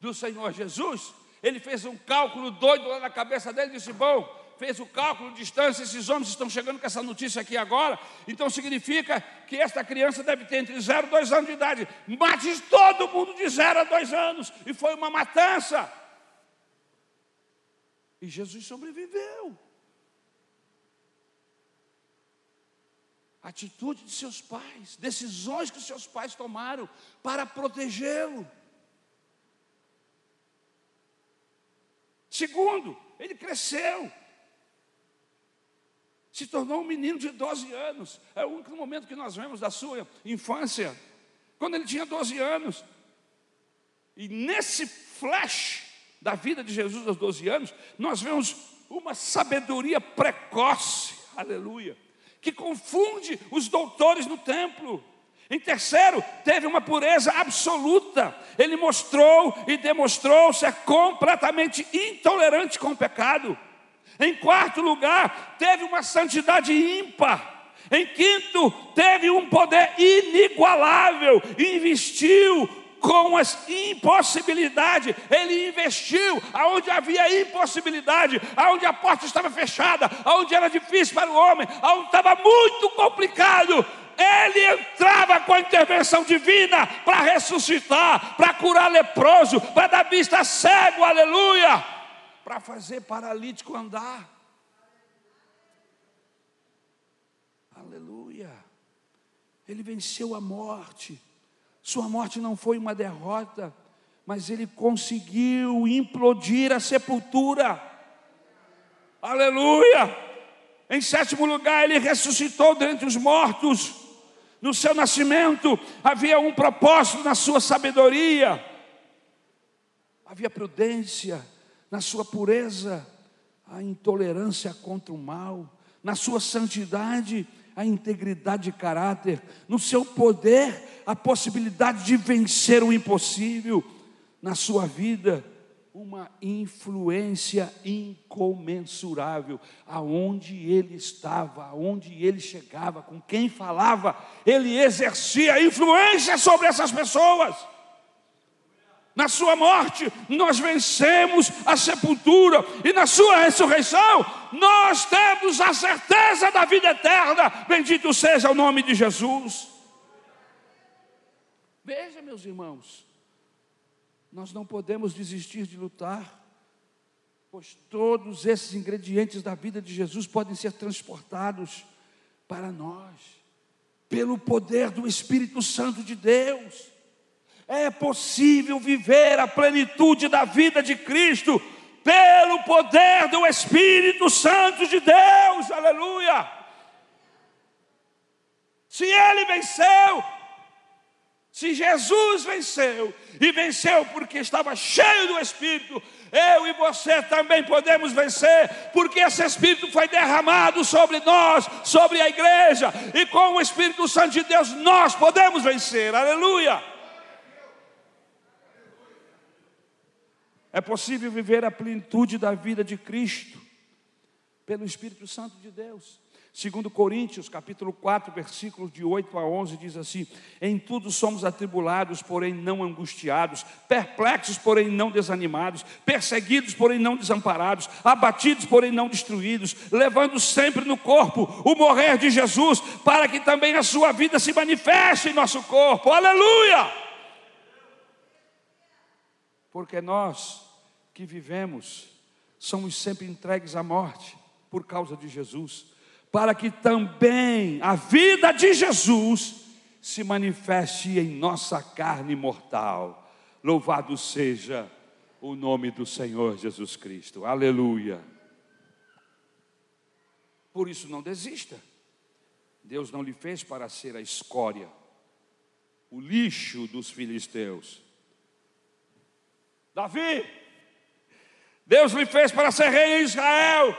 do Senhor Jesus. Ele fez um cálculo doido lá na cabeça dele e disse: Bom, fez o cálculo de distância, esses homens estão chegando com essa notícia aqui agora, então significa que esta criança deve ter entre 0 e 2 anos de idade. Mate todo mundo de 0 a 2 anos, e foi uma matança. E Jesus sobreviveu. atitude de seus pais, decisões que seus pais tomaram para protegê-lo. Segundo, ele cresceu, se tornou um menino de 12 anos. É o único momento que nós vemos da sua infância, quando ele tinha 12 anos. E nesse flash da vida de Jesus aos 12 anos, nós vemos uma sabedoria precoce, aleluia que confunde os doutores no templo. Em terceiro, teve uma pureza absoluta. Ele mostrou e demonstrou ser completamente intolerante com o pecado. Em quarto lugar, teve uma santidade ímpar. Em quinto, teve um poder inigualável. Investiu com as impossibilidades, ele investiu aonde havia impossibilidade, aonde a porta estava fechada, aonde era difícil para o homem, aonde estava muito complicado. Ele entrava com a intervenção divina para ressuscitar, para curar leproso, para dar vista cego, aleluia, para fazer paralítico andar. Aleluia. Ele venceu a morte sua morte não foi uma derrota, mas ele conseguiu implodir a sepultura. Aleluia! Em sétimo lugar, ele ressuscitou dentre os mortos. No seu nascimento havia um propósito na sua sabedoria, havia prudência na sua pureza, a intolerância contra o mal, na sua santidade, a integridade de caráter, no seu poder, a possibilidade de vencer o impossível, na sua vida, uma influência incomensurável, aonde ele estava, aonde ele chegava, com quem falava, ele exercia influência sobre essas pessoas. Na sua morte, nós vencemos a sepultura, e na sua ressurreição, nós temos a certeza da vida eterna. Bendito seja o nome de Jesus. Veja, meus irmãos, nós não podemos desistir de lutar, pois todos esses ingredientes da vida de Jesus podem ser transportados para nós, pelo poder do Espírito Santo de Deus. É possível viver a plenitude da vida de Cristo pelo poder do Espírito Santo de Deus, aleluia. Se ele venceu, se Jesus venceu, e venceu porque estava cheio do Espírito, eu e você também podemos vencer, porque esse Espírito foi derramado sobre nós, sobre a igreja, e com o Espírito Santo de Deus nós podemos vencer, aleluia. É possível viver a plenitude da vida de Cristo pelo Espírito Santo de Deus. Segundo Coríntios, capítulo 4, versículos de 8 a 11 diz assim: Em tudo somos atribulados, porém não angustiados, perplexos, porém não desanimados, perseguidos, porém não desamparados, abatidos, porém não destruídos, levando sempre no corpo o morrer de Jesus, para que também a sua vida se manifeste em nosso corpo. Aleluia! Porque nós que vivemos somos sempre entregues à morte por causa de Jesus, para que também a vida de Jesus se manifeste em nossa carne mortal. Louvado seja o nome do Senhor Jesus Cristo. Aleluia. Por isso não desista. Deus não lhe fez para ser a escória, o lixo dos filisteus. Davi, Deus lhe fez para ser rei em Israel,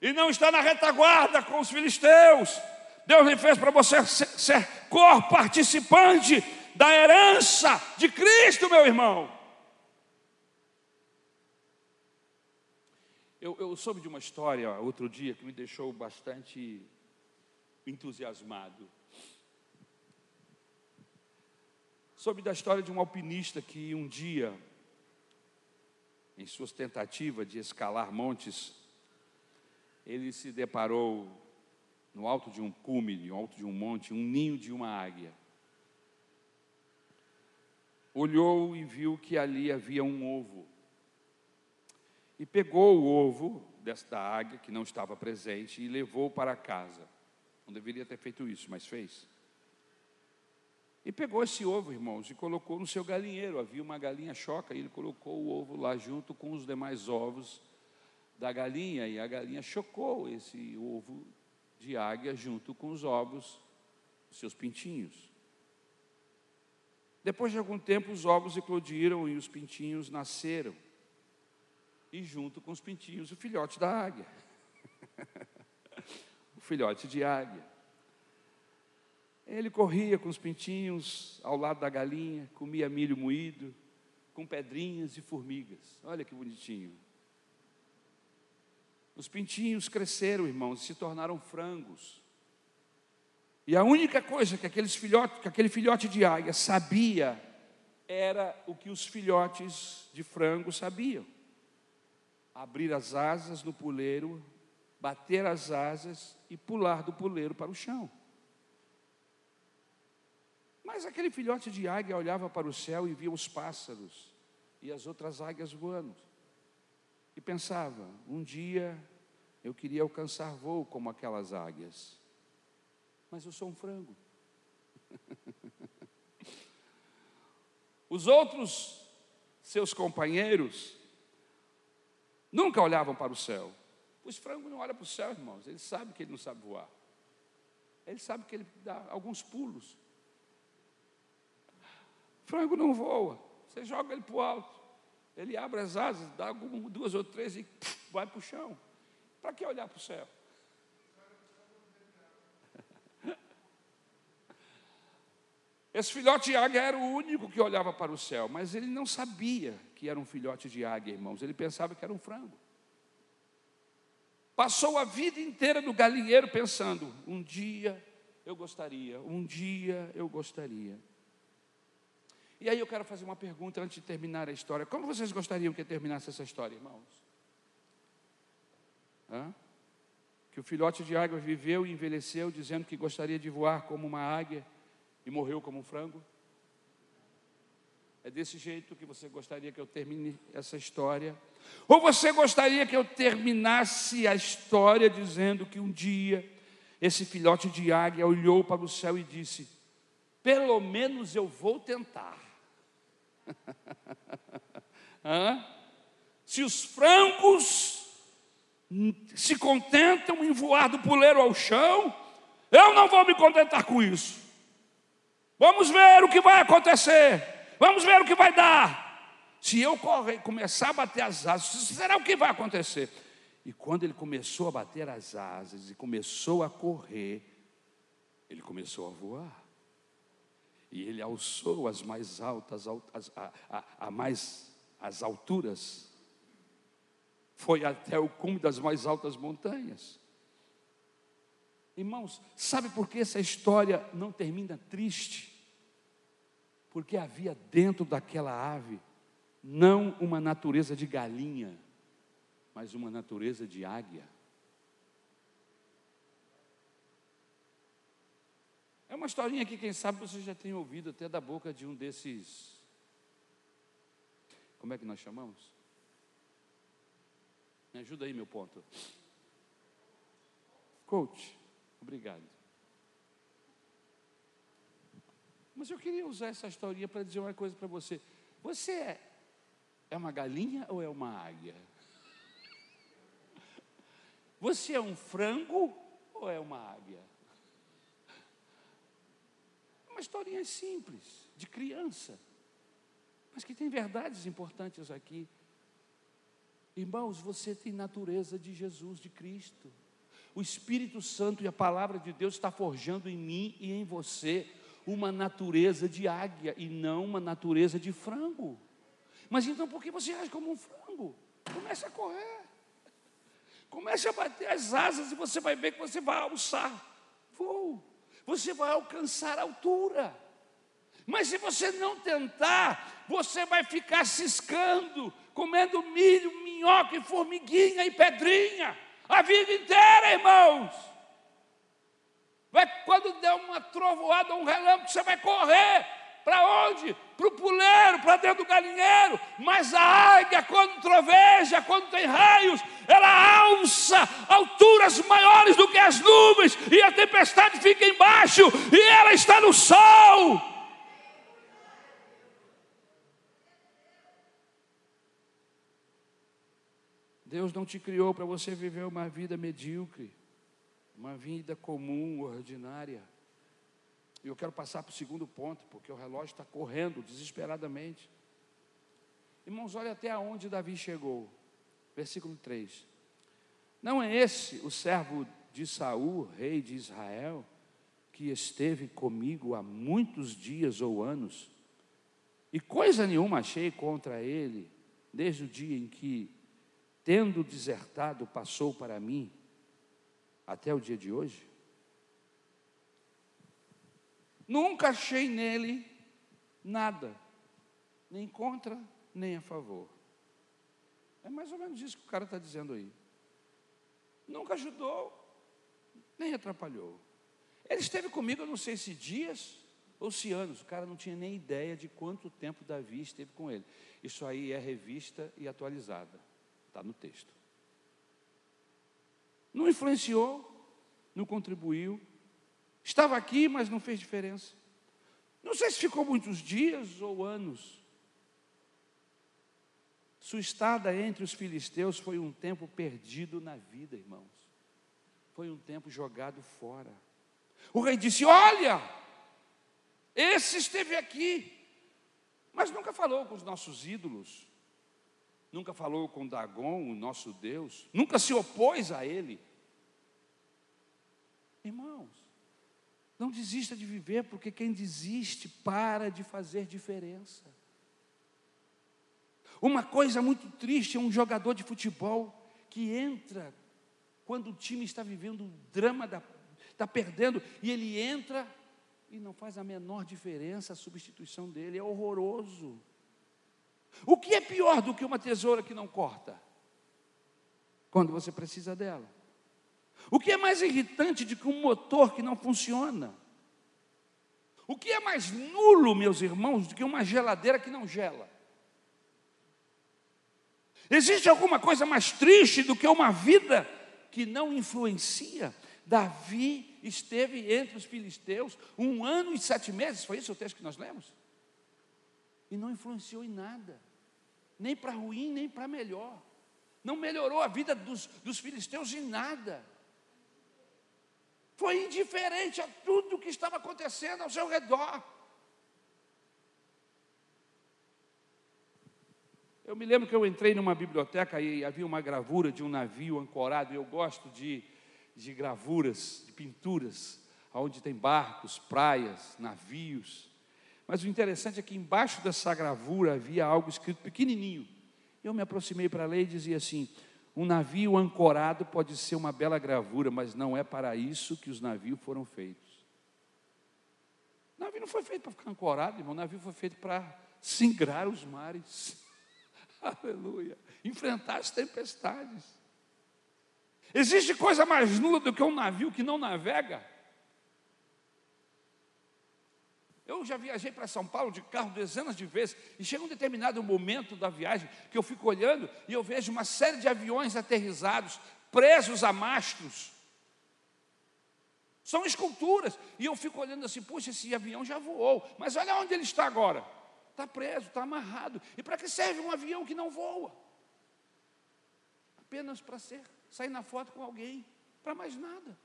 e não está na retaguarda com os filisteus. Deus lhe fez para você ser, ser cor-participante da herança de Cristo, meu irmão. Eu, eu soube de uma história outro dia que me deixou bastante entusiasmado. Soube da história de um alpinista que um dia em suas tentativas de escalar montes, ele se deparou no alto de um cume, no alto de um monte, um ninho de uma águia. Olhou e viu que ali havia um ovo. E pegou o ovo desta águia, que não estava presente, e levou para casa. Não deveria ter feito isso, mas fez. E pegou esse ovo, irmãos, e colocou no seu galinheiro. Havia uma galinha choca e ele colocou o ovo lá junto com os demais ovos da galinha. E a galinha chocou esse ovo de águia junto com os ovos, os seus pintinhos. Depois de algum tempo, os ovos eclodiram e os pintinhos nasceram. E junto com os pintinhos, o filhote da águia. o filhote de águia. Ele corria com os pintinhos ao lado da galinha, comia milho moído, com pedrinhas e formigas. Olha que bonitinho. Os pintinhos cresceram, irmãos, e se tornaram frangos. E a única coisa que, aqueles filhotes, que aquele filhote de águia sabia era o que os filhotes de frango sabiam: abrir as asas no puleiro, bater as asas e pular do puleiro para o chão. Mas aquele filhote de águia olhava para o céu e via os pássaros e as outras águias voando. E pensava: um dia eu queria alcançar voo como aquelas águias. Mas eu sou um frango. Os outros, seus companheiros, nunca olhavam para o céu. Os frangos não olham para o céu, irmãos. Ele sabe que ele não sabe voar. Ele sabe que ele dá alguns pulos. Frango não voa. Você joga ele para o alto. Ele abre as asas, dá duas ou três e vai para o chão. Para que olhar para o céu? Esse filhote de águia era o único que olhava para o céu, mas ele não sabia que era um filhote de águia, irmãos. Ele pensava que era um frango. Passou a vida inteira no galinheiro pensando: um dia eu gostaria, um dia eu gostaria. E aí eu quero fazer uma pergunta antes de terminar a história. Como vocês gostariam que terminasse essa história, irmãos? Hã? Que o filhote de águia viveu e envelheceu dizendo que gostaria de voar como uma águia e morreu como um frango? É desse jeito que você gostaria que eu termine essa história? Ou você gostaria que eu terminasse a história dizendo que um dia esse filhote de águia olhou para o céu e disse: Pelo menos eu vou tentar. Se os frangos se contentam em voar do puleiro ao chão, eu não vou me contentar com isso. Vamos ver o que vai acontecer. Vamos ver o que vai dar. Se eu correr, começar a bater as asas, será o que vai acontecer? E quando ele começou a bater as asas e começou a correr, ele começou a voar. E ele alçou as mais altas, as, a, a, a mais, as alturas. Foi até o cume das mais altas montanhas. Irmãos, sabe por que essa história não termina triste? Porque havia dentro daquela ave não uma natureza de galinha, mas uma natureza de águia. É uma historinha que, quem sabe, você já tem ouvido até da boca de um desses. Como é que nós chamamos? Me ajuda aí, meu ponto. Coach, obrigado. Mas eu queria usar essa historinha para dizer uma coisa para você. Você é, é uma galinha ou é uma águia? Você é um frango ou é uma águia? Uma historinha simples, de criança, mas que tem verdades importantes aqui. Irmãos, você tem natureza de Jesus, de Cristo. O Espírito Santo e a palavra de Deus está forjando em mim e em você uma natureza de águia e não uma natureza de frango. Mas então por que você age como um frango? Comece a correr. Comece a bater as asas e você vai ver que você vai alçar voo. Você vai alcançar altura. Mas se você não tentar, você vai ficar ciscando, comendo milho, minhoca e formiguinha e pedrinha a vida inteira, irmãos. Vai quando der uma trovoada, um relâmpago, você vai correr para onde? Para o puleiro, para dentro do galinheiro. Mas a águia, quando troveja, quando tem raios, ela alça alturas maiores do que as nuvens, e a tempestade fica embaixo, e ela está no sol. Deus não te criou para você viver uma vida medíocre, uma vida comum, ordinária. E eu quero passar para o segundo ponto, porque o relógio está correndo desesperadamente. Irmãos, olha até onde Davi chegou. Versículo 3. Não é esse o servo de Saul, rei de Israel, que esteve comigo há muitos dias ou anos, e coisa nenhuma achei contra ele, desde o dia em que, tendo desertado, passou para mim, até o dia de hoje? Nunca achei nele nada, nem contra, nem a favor. É mais ou menos isso que o cara está dizendo aí. Nunca ajudou, nem atrapalhou. Ele esteve comigo, eu não sei se dias ou se anos, o cara não tinha nem ideia de quanto tempo Davi esteve com ele. Isso aí é revista e atualizada, está no texto. Não influenciou, não contribuiu, Estava aqui, mas não fez diferença. Não sei se ficou muitos dias ou anos. Sua estada entre os filisteus foi um tempo perdido na vida, irmãos. Foi um tempo jogado fora. O rei disse: Olha, esse esteve aqui, mas nunca falou com os nossos ídolos, nunca falou com Dagon, o nosso Deus, nunca se opôs a ele. Irmãos, não desista de viver, porque quem desiste para de fazer diferença. Uma coisa muito triste é um jogador de futebol que entra quando o time está vivendo o drama da está perdendo e ele entra e não faz a menor diferença a substituição dele, é horroroso. O que é pior do que uma tesoura que não corta? Quando você precisa dela. O que é mais irritante do que um motor que não funciona? O que é mais nulo, meus irmãos, do que uma geladeira que não gela? Existe alguma coisa mais triste do que uma vida que não influencia? Davi esteve entre os filisteus um ano e sete meses, foi esse o texto que nós lemos? E não influenciou em nada, nem para ruim, nem para melhor. Não melhorou a vida dos, dos filisteus em nada. Foi indiferente a tudo que estava acontecendo ao seu redor. Eu me lembro que eu entrei numa biblioteca e havia uma gravura de um navio ancorado, e eu gosto de, de gravuras, de pinturas, onde tem barcos, praias, navios. Mas o interessante é que embaixo dessa gravura havia algo escrito pequenininho. Eu me aproximei para ler e dizia assim: um navio ancorado pode ser uma bela gravura, mas não é para isso que os navios foram feitos. O navio não foi feito para ficar ancorado, irmão. O navio foi feito para singrar os mares. Aleluia. Enfrentar as tempestades. Existe coisa mais nula do que um navio que não navega? Eu já viajei para São Paulo de carro dezenas de vezes e chega um determinado momento da viagem que eu fico olhando e eu vejo uma série de aviões aterrizados, presos a mastros. São esculturas. E eu fico olhando assim, puxa, esse avião já voou, mas olha onde ele está agora. Está preso, está amarrado. E para que serve um avião que não voa? Apenas para ser, sair na foto com alguém, para mais nada.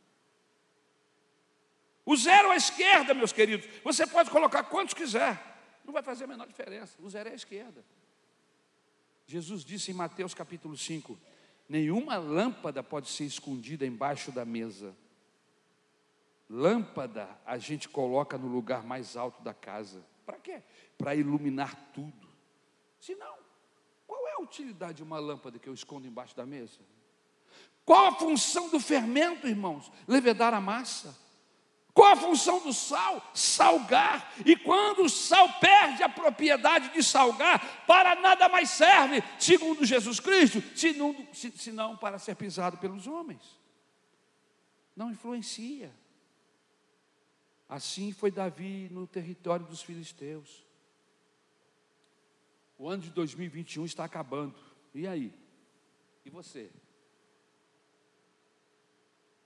O zero à esquerda, meus queridos, você pode colocar quantos quiser, não vai fazer a menor diferença. O zero é à esquerda. Jesus disse em Mateus capítulo 5: Nenhuma lâmpada pode ser escondida embaixo da mesa. Lâmpada a gente coloca no lugar mais alto da casa. Para quê? para iluminar tudo. Se não, qual é a utilidade de uma lâmpada que eu escondo embaixo da mesa? Qual a função do fermento, irmãos? Levedar a massa. Qual a função do sal? Salgar. E quando o sal perde a propriedade de salgar, para nada mais serve, segundo Jesus Cristo, senão para ser pisado pelos homens. Não influencia. Assim foi Davi no território dos filisteus. O ano de 2021 está acabando. E aí? E você?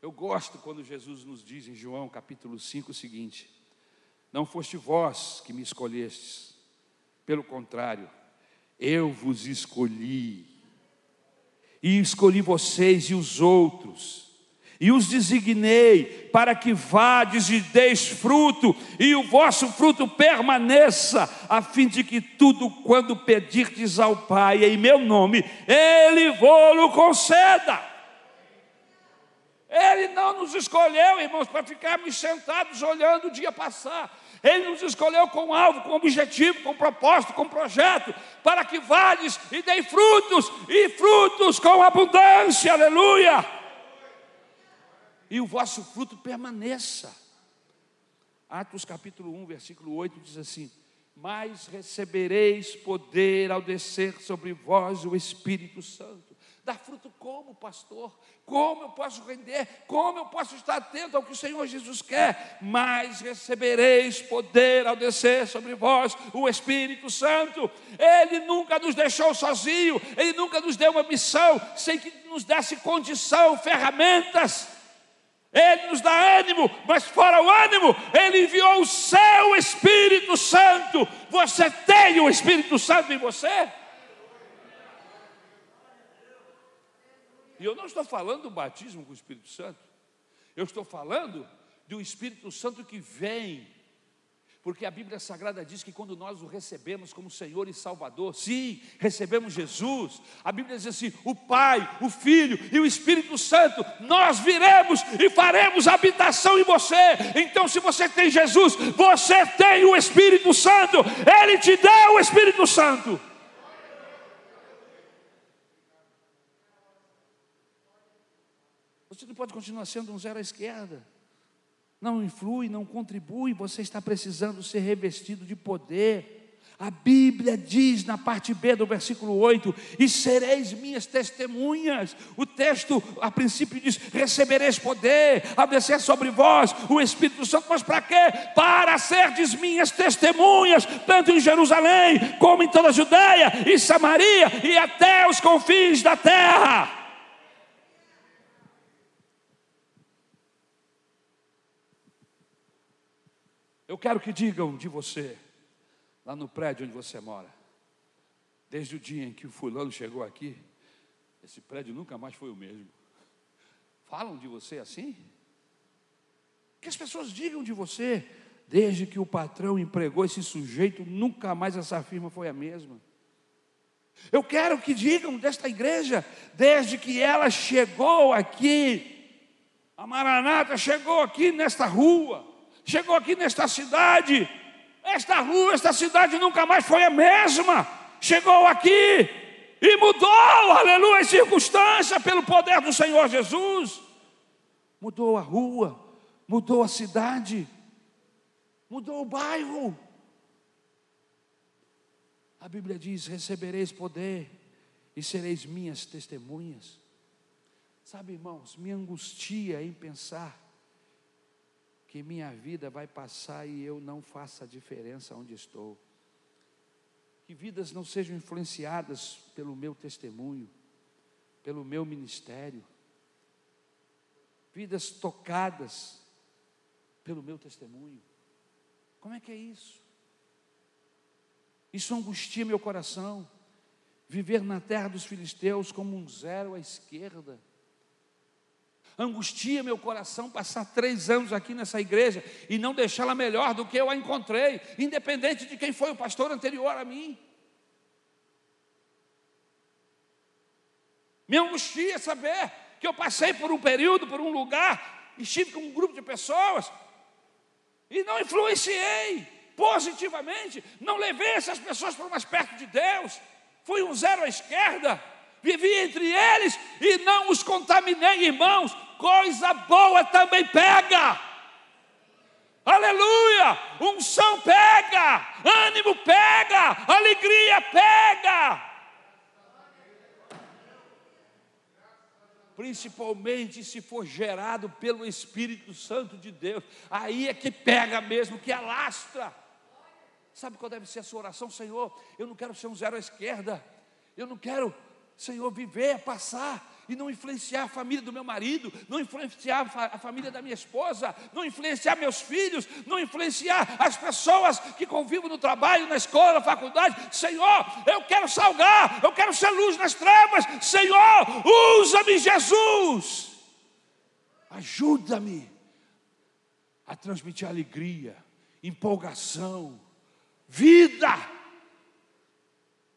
Eu gosto quando Jesus nos diz em João capítulo 5 o seguinte: Não foste vós que me escolhestes, pelo contrário, eu vos escolhi, e escolhi vocês e os outros e os designei para que vades e deis fruto, e o vosso fruto permaneça, a fim de que tudo quando pedirdes ao Pai em meu nome, Ele vou-lo conceda. Ele não nos escolheu, irmãos, para ficarmos sentados olhando o dia passar. Ele nos escolheu com alvo, com objetivo, com propósito, com projeto, para que vades e dei frutos, e frutos com abundância, aleluia e o vosso fruto permaneça. Atos capítulo 1, versículo 8 diz assim: Mas recebereis poder ao descer sobre vós o Espírito Santo. Dar fruto como, pastor? Como eu posso render? Como eu posso estar atento ao que o Senhor Jesus quer? Mas recebereis poder ao descer sobre vós o Espírito Santo. Ele nunca nos deixou sozinho, ele nunca nos deu uma missão sem que nos desse condição, ferramentas ele nos dá ânimo, mas fora o ânimo, Ele enviou o seu Espírito Santo. Você tem o Espírito Santo em você? E eu não estou falando do batismo com o Espírito Santo. Eu estou falando do Espírito Santo que vem porque a Bíblia Sagrada diz que quando nós o recebemos como Senhor e Salvador, sim, recebemos Jesus, a Bíblia diz assim: o Pai, o Filho e o Espírito Santo, nós viremos e faremos habitação em você. Então, se você tem Jesus, você tem o Espírito Santo, Ele te deu o Espírito Santo. Não pode continuar sendo um zero à esquerda não influi, não contribui, você está precisando ser revestido de poder. A Bíblia diz na parte B do versículo 8: E sereis minhas testemunhas. O texto, a princípio, diz: Recebereis poder, a descer sobre vós o Espírito Santo. Mas para quê? Para serdes minhas testemunhas, tanto em Jerusalém, como em toda a Judéia e Samaria e até os confins da terra. Quero que digam de você, lá no prédio onde você mora, desde o dia em que o fulano chegou aqui, esse prédio nunca mais foi o mesmo. Falam de você assim? Que as pessoas digam de você, desde que o patrão empregou esse sujeito, nunca mais essa firma foi a mesma. Eu quero que digam desta igreja, desde que ela chegou aqui, a Maranata chegou aqui nesta rua, chegou aqui nesta cidade, esta rua, esta cidade nunca mais foi a mesma. Chegou aqui e mudou, aleluia, a circunstância pelo poder do Senhor Jesus. Mudou a rua, mudou a cidade, mudou o bairro. A Bíblia diz: recebereis poder e sereis minhas testemunhas. Sabe, irmãos, me angustia em pensar que minha vida vai passar e eu não faça diferença onde estou. Que vidas não sejam influenciadas pelo meu testemunho, pelo meu ministério. Vidas tocadas pelo meu testemunho. Como é que é isso? Isso angustia meu coração. Viver na terra dos filisteus como um zero à esquerda Angustia meu coração passar três anos aqui nessa igreja e não deixá-la melhor do que eu a encontrei, independente de quem foi o pastor anterior a mim. Me angustia saber que eu passei por um período, por um lugar, estive com um grupo de pessoas e não influenciei positivamente, não levei essas pessoas para mais perto de Deus, fui um zero à esquerda vivi entre eles e não os contaminei, irmãos. Coisa boa também pega. Aleluia! Unção pega, ânimo pega, alegria pega. Principalmente se for gerado pelo Espírito Santo de Deus, aí é que pega mesmo, que alastra. Sabe qual deve ser a sua oração, Senhor? Eu não quero ser um zero à esquerda, eu não quero Senhor, viver, passar e não influenciar a família do meu marido, não influenciar a família da minha esposa, não influenciar meus filhos, não influenciar as pessoas que convivem no trabalho, na escola, na faculdade. Senhor, eu quero salgar, eu quero ser luz nas trevas. Senhor, usa-me, Jesus. Ajuda-me a transmitir alegria, empolgação, vida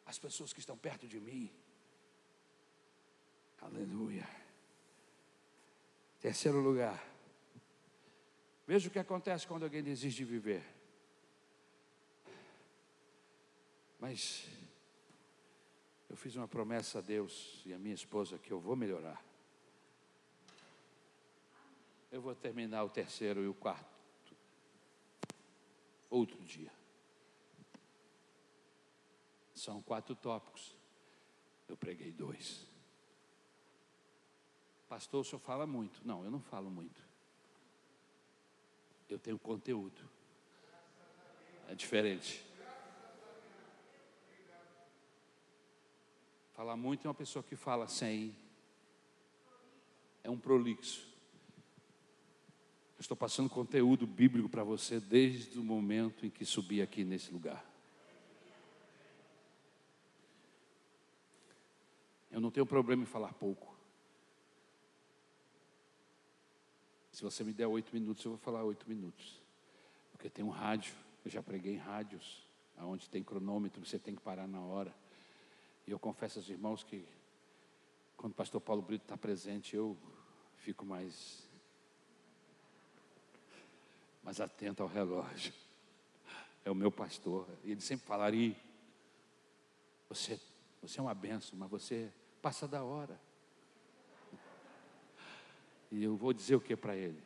às pessoas que estão perto de mim. Aleluia. Terceiro lugar. Veja o que acontece quando alguém desiste de viver. Mas eu fiz uma promessa a Deus e a minha esposa que eu vou melhorar. Eu vou terminar o terceiro e o quarto outro dia. São quatro tópicos. Eu preguei dois. Pastor, o senhor fala muito. Não, eu não falo muito. Eu tenho conteúdo. É diferente. Falar muito é uma pessoa que fala sem. É um prolixo. Eu estou passando conteúdo bíblico para você desde o momento em que subi aqui nesse lugar. Eu não tenho problema em falar pouco. Se você me der oito minutos, eu vou falar oito minutos. Porque tem um rádio, eu já preguei em rádios, onde tem cronômetro, você tem que parar na hora. E eu confesso aos irmãos que, quando o pastor Paulo Brito está presente, eu fico mais, mais atento ao relógio. É o meu pastor. E ele sempre falaria: você, você é uma benção, mas você passa da hora. E eu vou dizer o que para ele?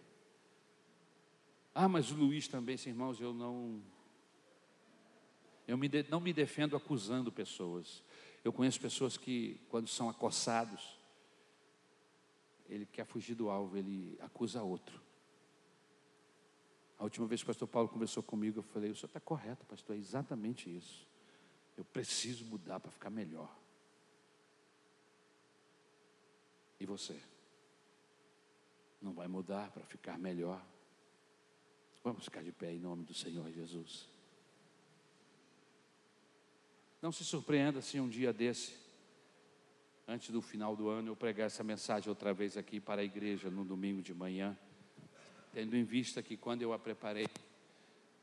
Ah, mas o Luiz também, irmãos, eu não. Eu me de, não me defendo acusando pessoas. Eu conheço pessoas que, quando são acossados, ele quer fugir do alvo, ele acusa outro. A última vez que o pastor Paulo conversou comigo, eu falei: O senhor está correto, pastor, é exatamente isso. Eu preciso mudar para ficar melhor. E você? Não vai mudar para ficar melhor? Vamos ficar de pé em nome do Senhor Jesus. Não se surpreenda se um dia desse, antes do final do ano, eu pregar essa mensagem outra vez aqui para a igreja no domingo de manhã, tendo em vista que quando eu a preparei,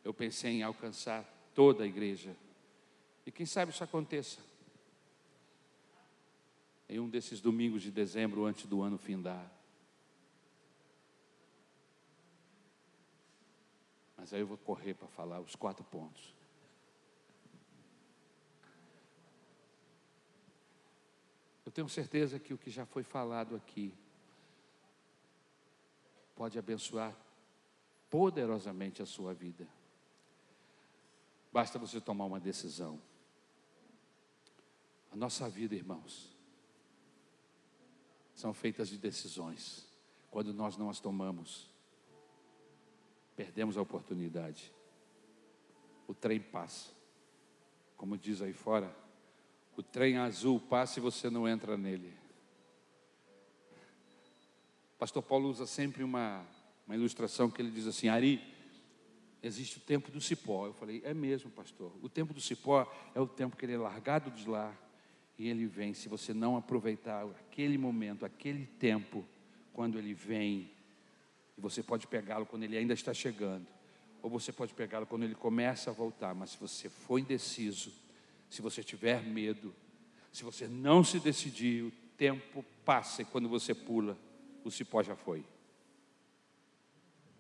eu pensei em alcançar toda a igreja. E quem sabe isso aconteça. Em um desses domingos de dezembro, antes do ano findar. Mas aí eu vou correr para falar os quatro pontos. Eu tenho certeza que o que já foi falado aqui pode abençoar poderosamente a sua vida. Basta você tomar uma decisão. A nossa vida, irmãos, são feitas de decisões. Quando nós não as tomamos, perdemos a oportunidade. O trem passa. Como diz aí fora, o trem azul passa e você não entra nele. Pastor Paulo usa sempre uma, uma ilustração que ele diz assim: Ari, existe o tempo do cipó. Eu falei: é mesmo, pastor. O tempo do cipó é o tempo que ele é largado de lá e ele vem. Se você não aproveitar aquele momento, aquele tempo, quando ele vem, e você pode pegá-lo quando ele ainda está chegando, ou você pode pegá-lo quando ele começa a voltar. Mas se você for indeciso, se você tiver medo, se você não se decidir, o tempo passa e quando você pula, o cipó já foi.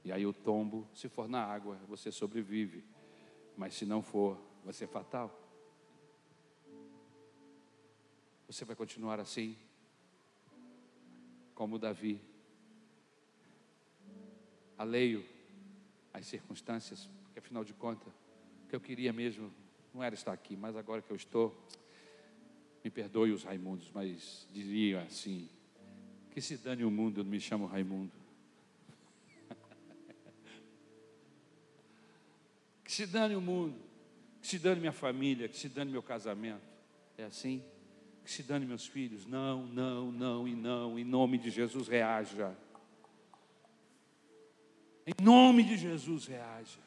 E aí o tombo, se for na água, você sobrevive. Mas se não for, vai ser fatal. Você vai continuar assim, como Davi, aleio as circunstâncias, porque afinal de contas, o que eu queria mesmo não era estar aqui, mas agora que eu estou, me perdoe os Raimundos, mas diria assim: que se dane o mundo, eu não me chamo Raimundo. que se dane o mundo, que se dane minha família, que se dane meu casamento. É assim? Que se dane meus filhos. Não, não, não e não. Em nome de Jesus, reaja. Em nome de Jesus, reaja.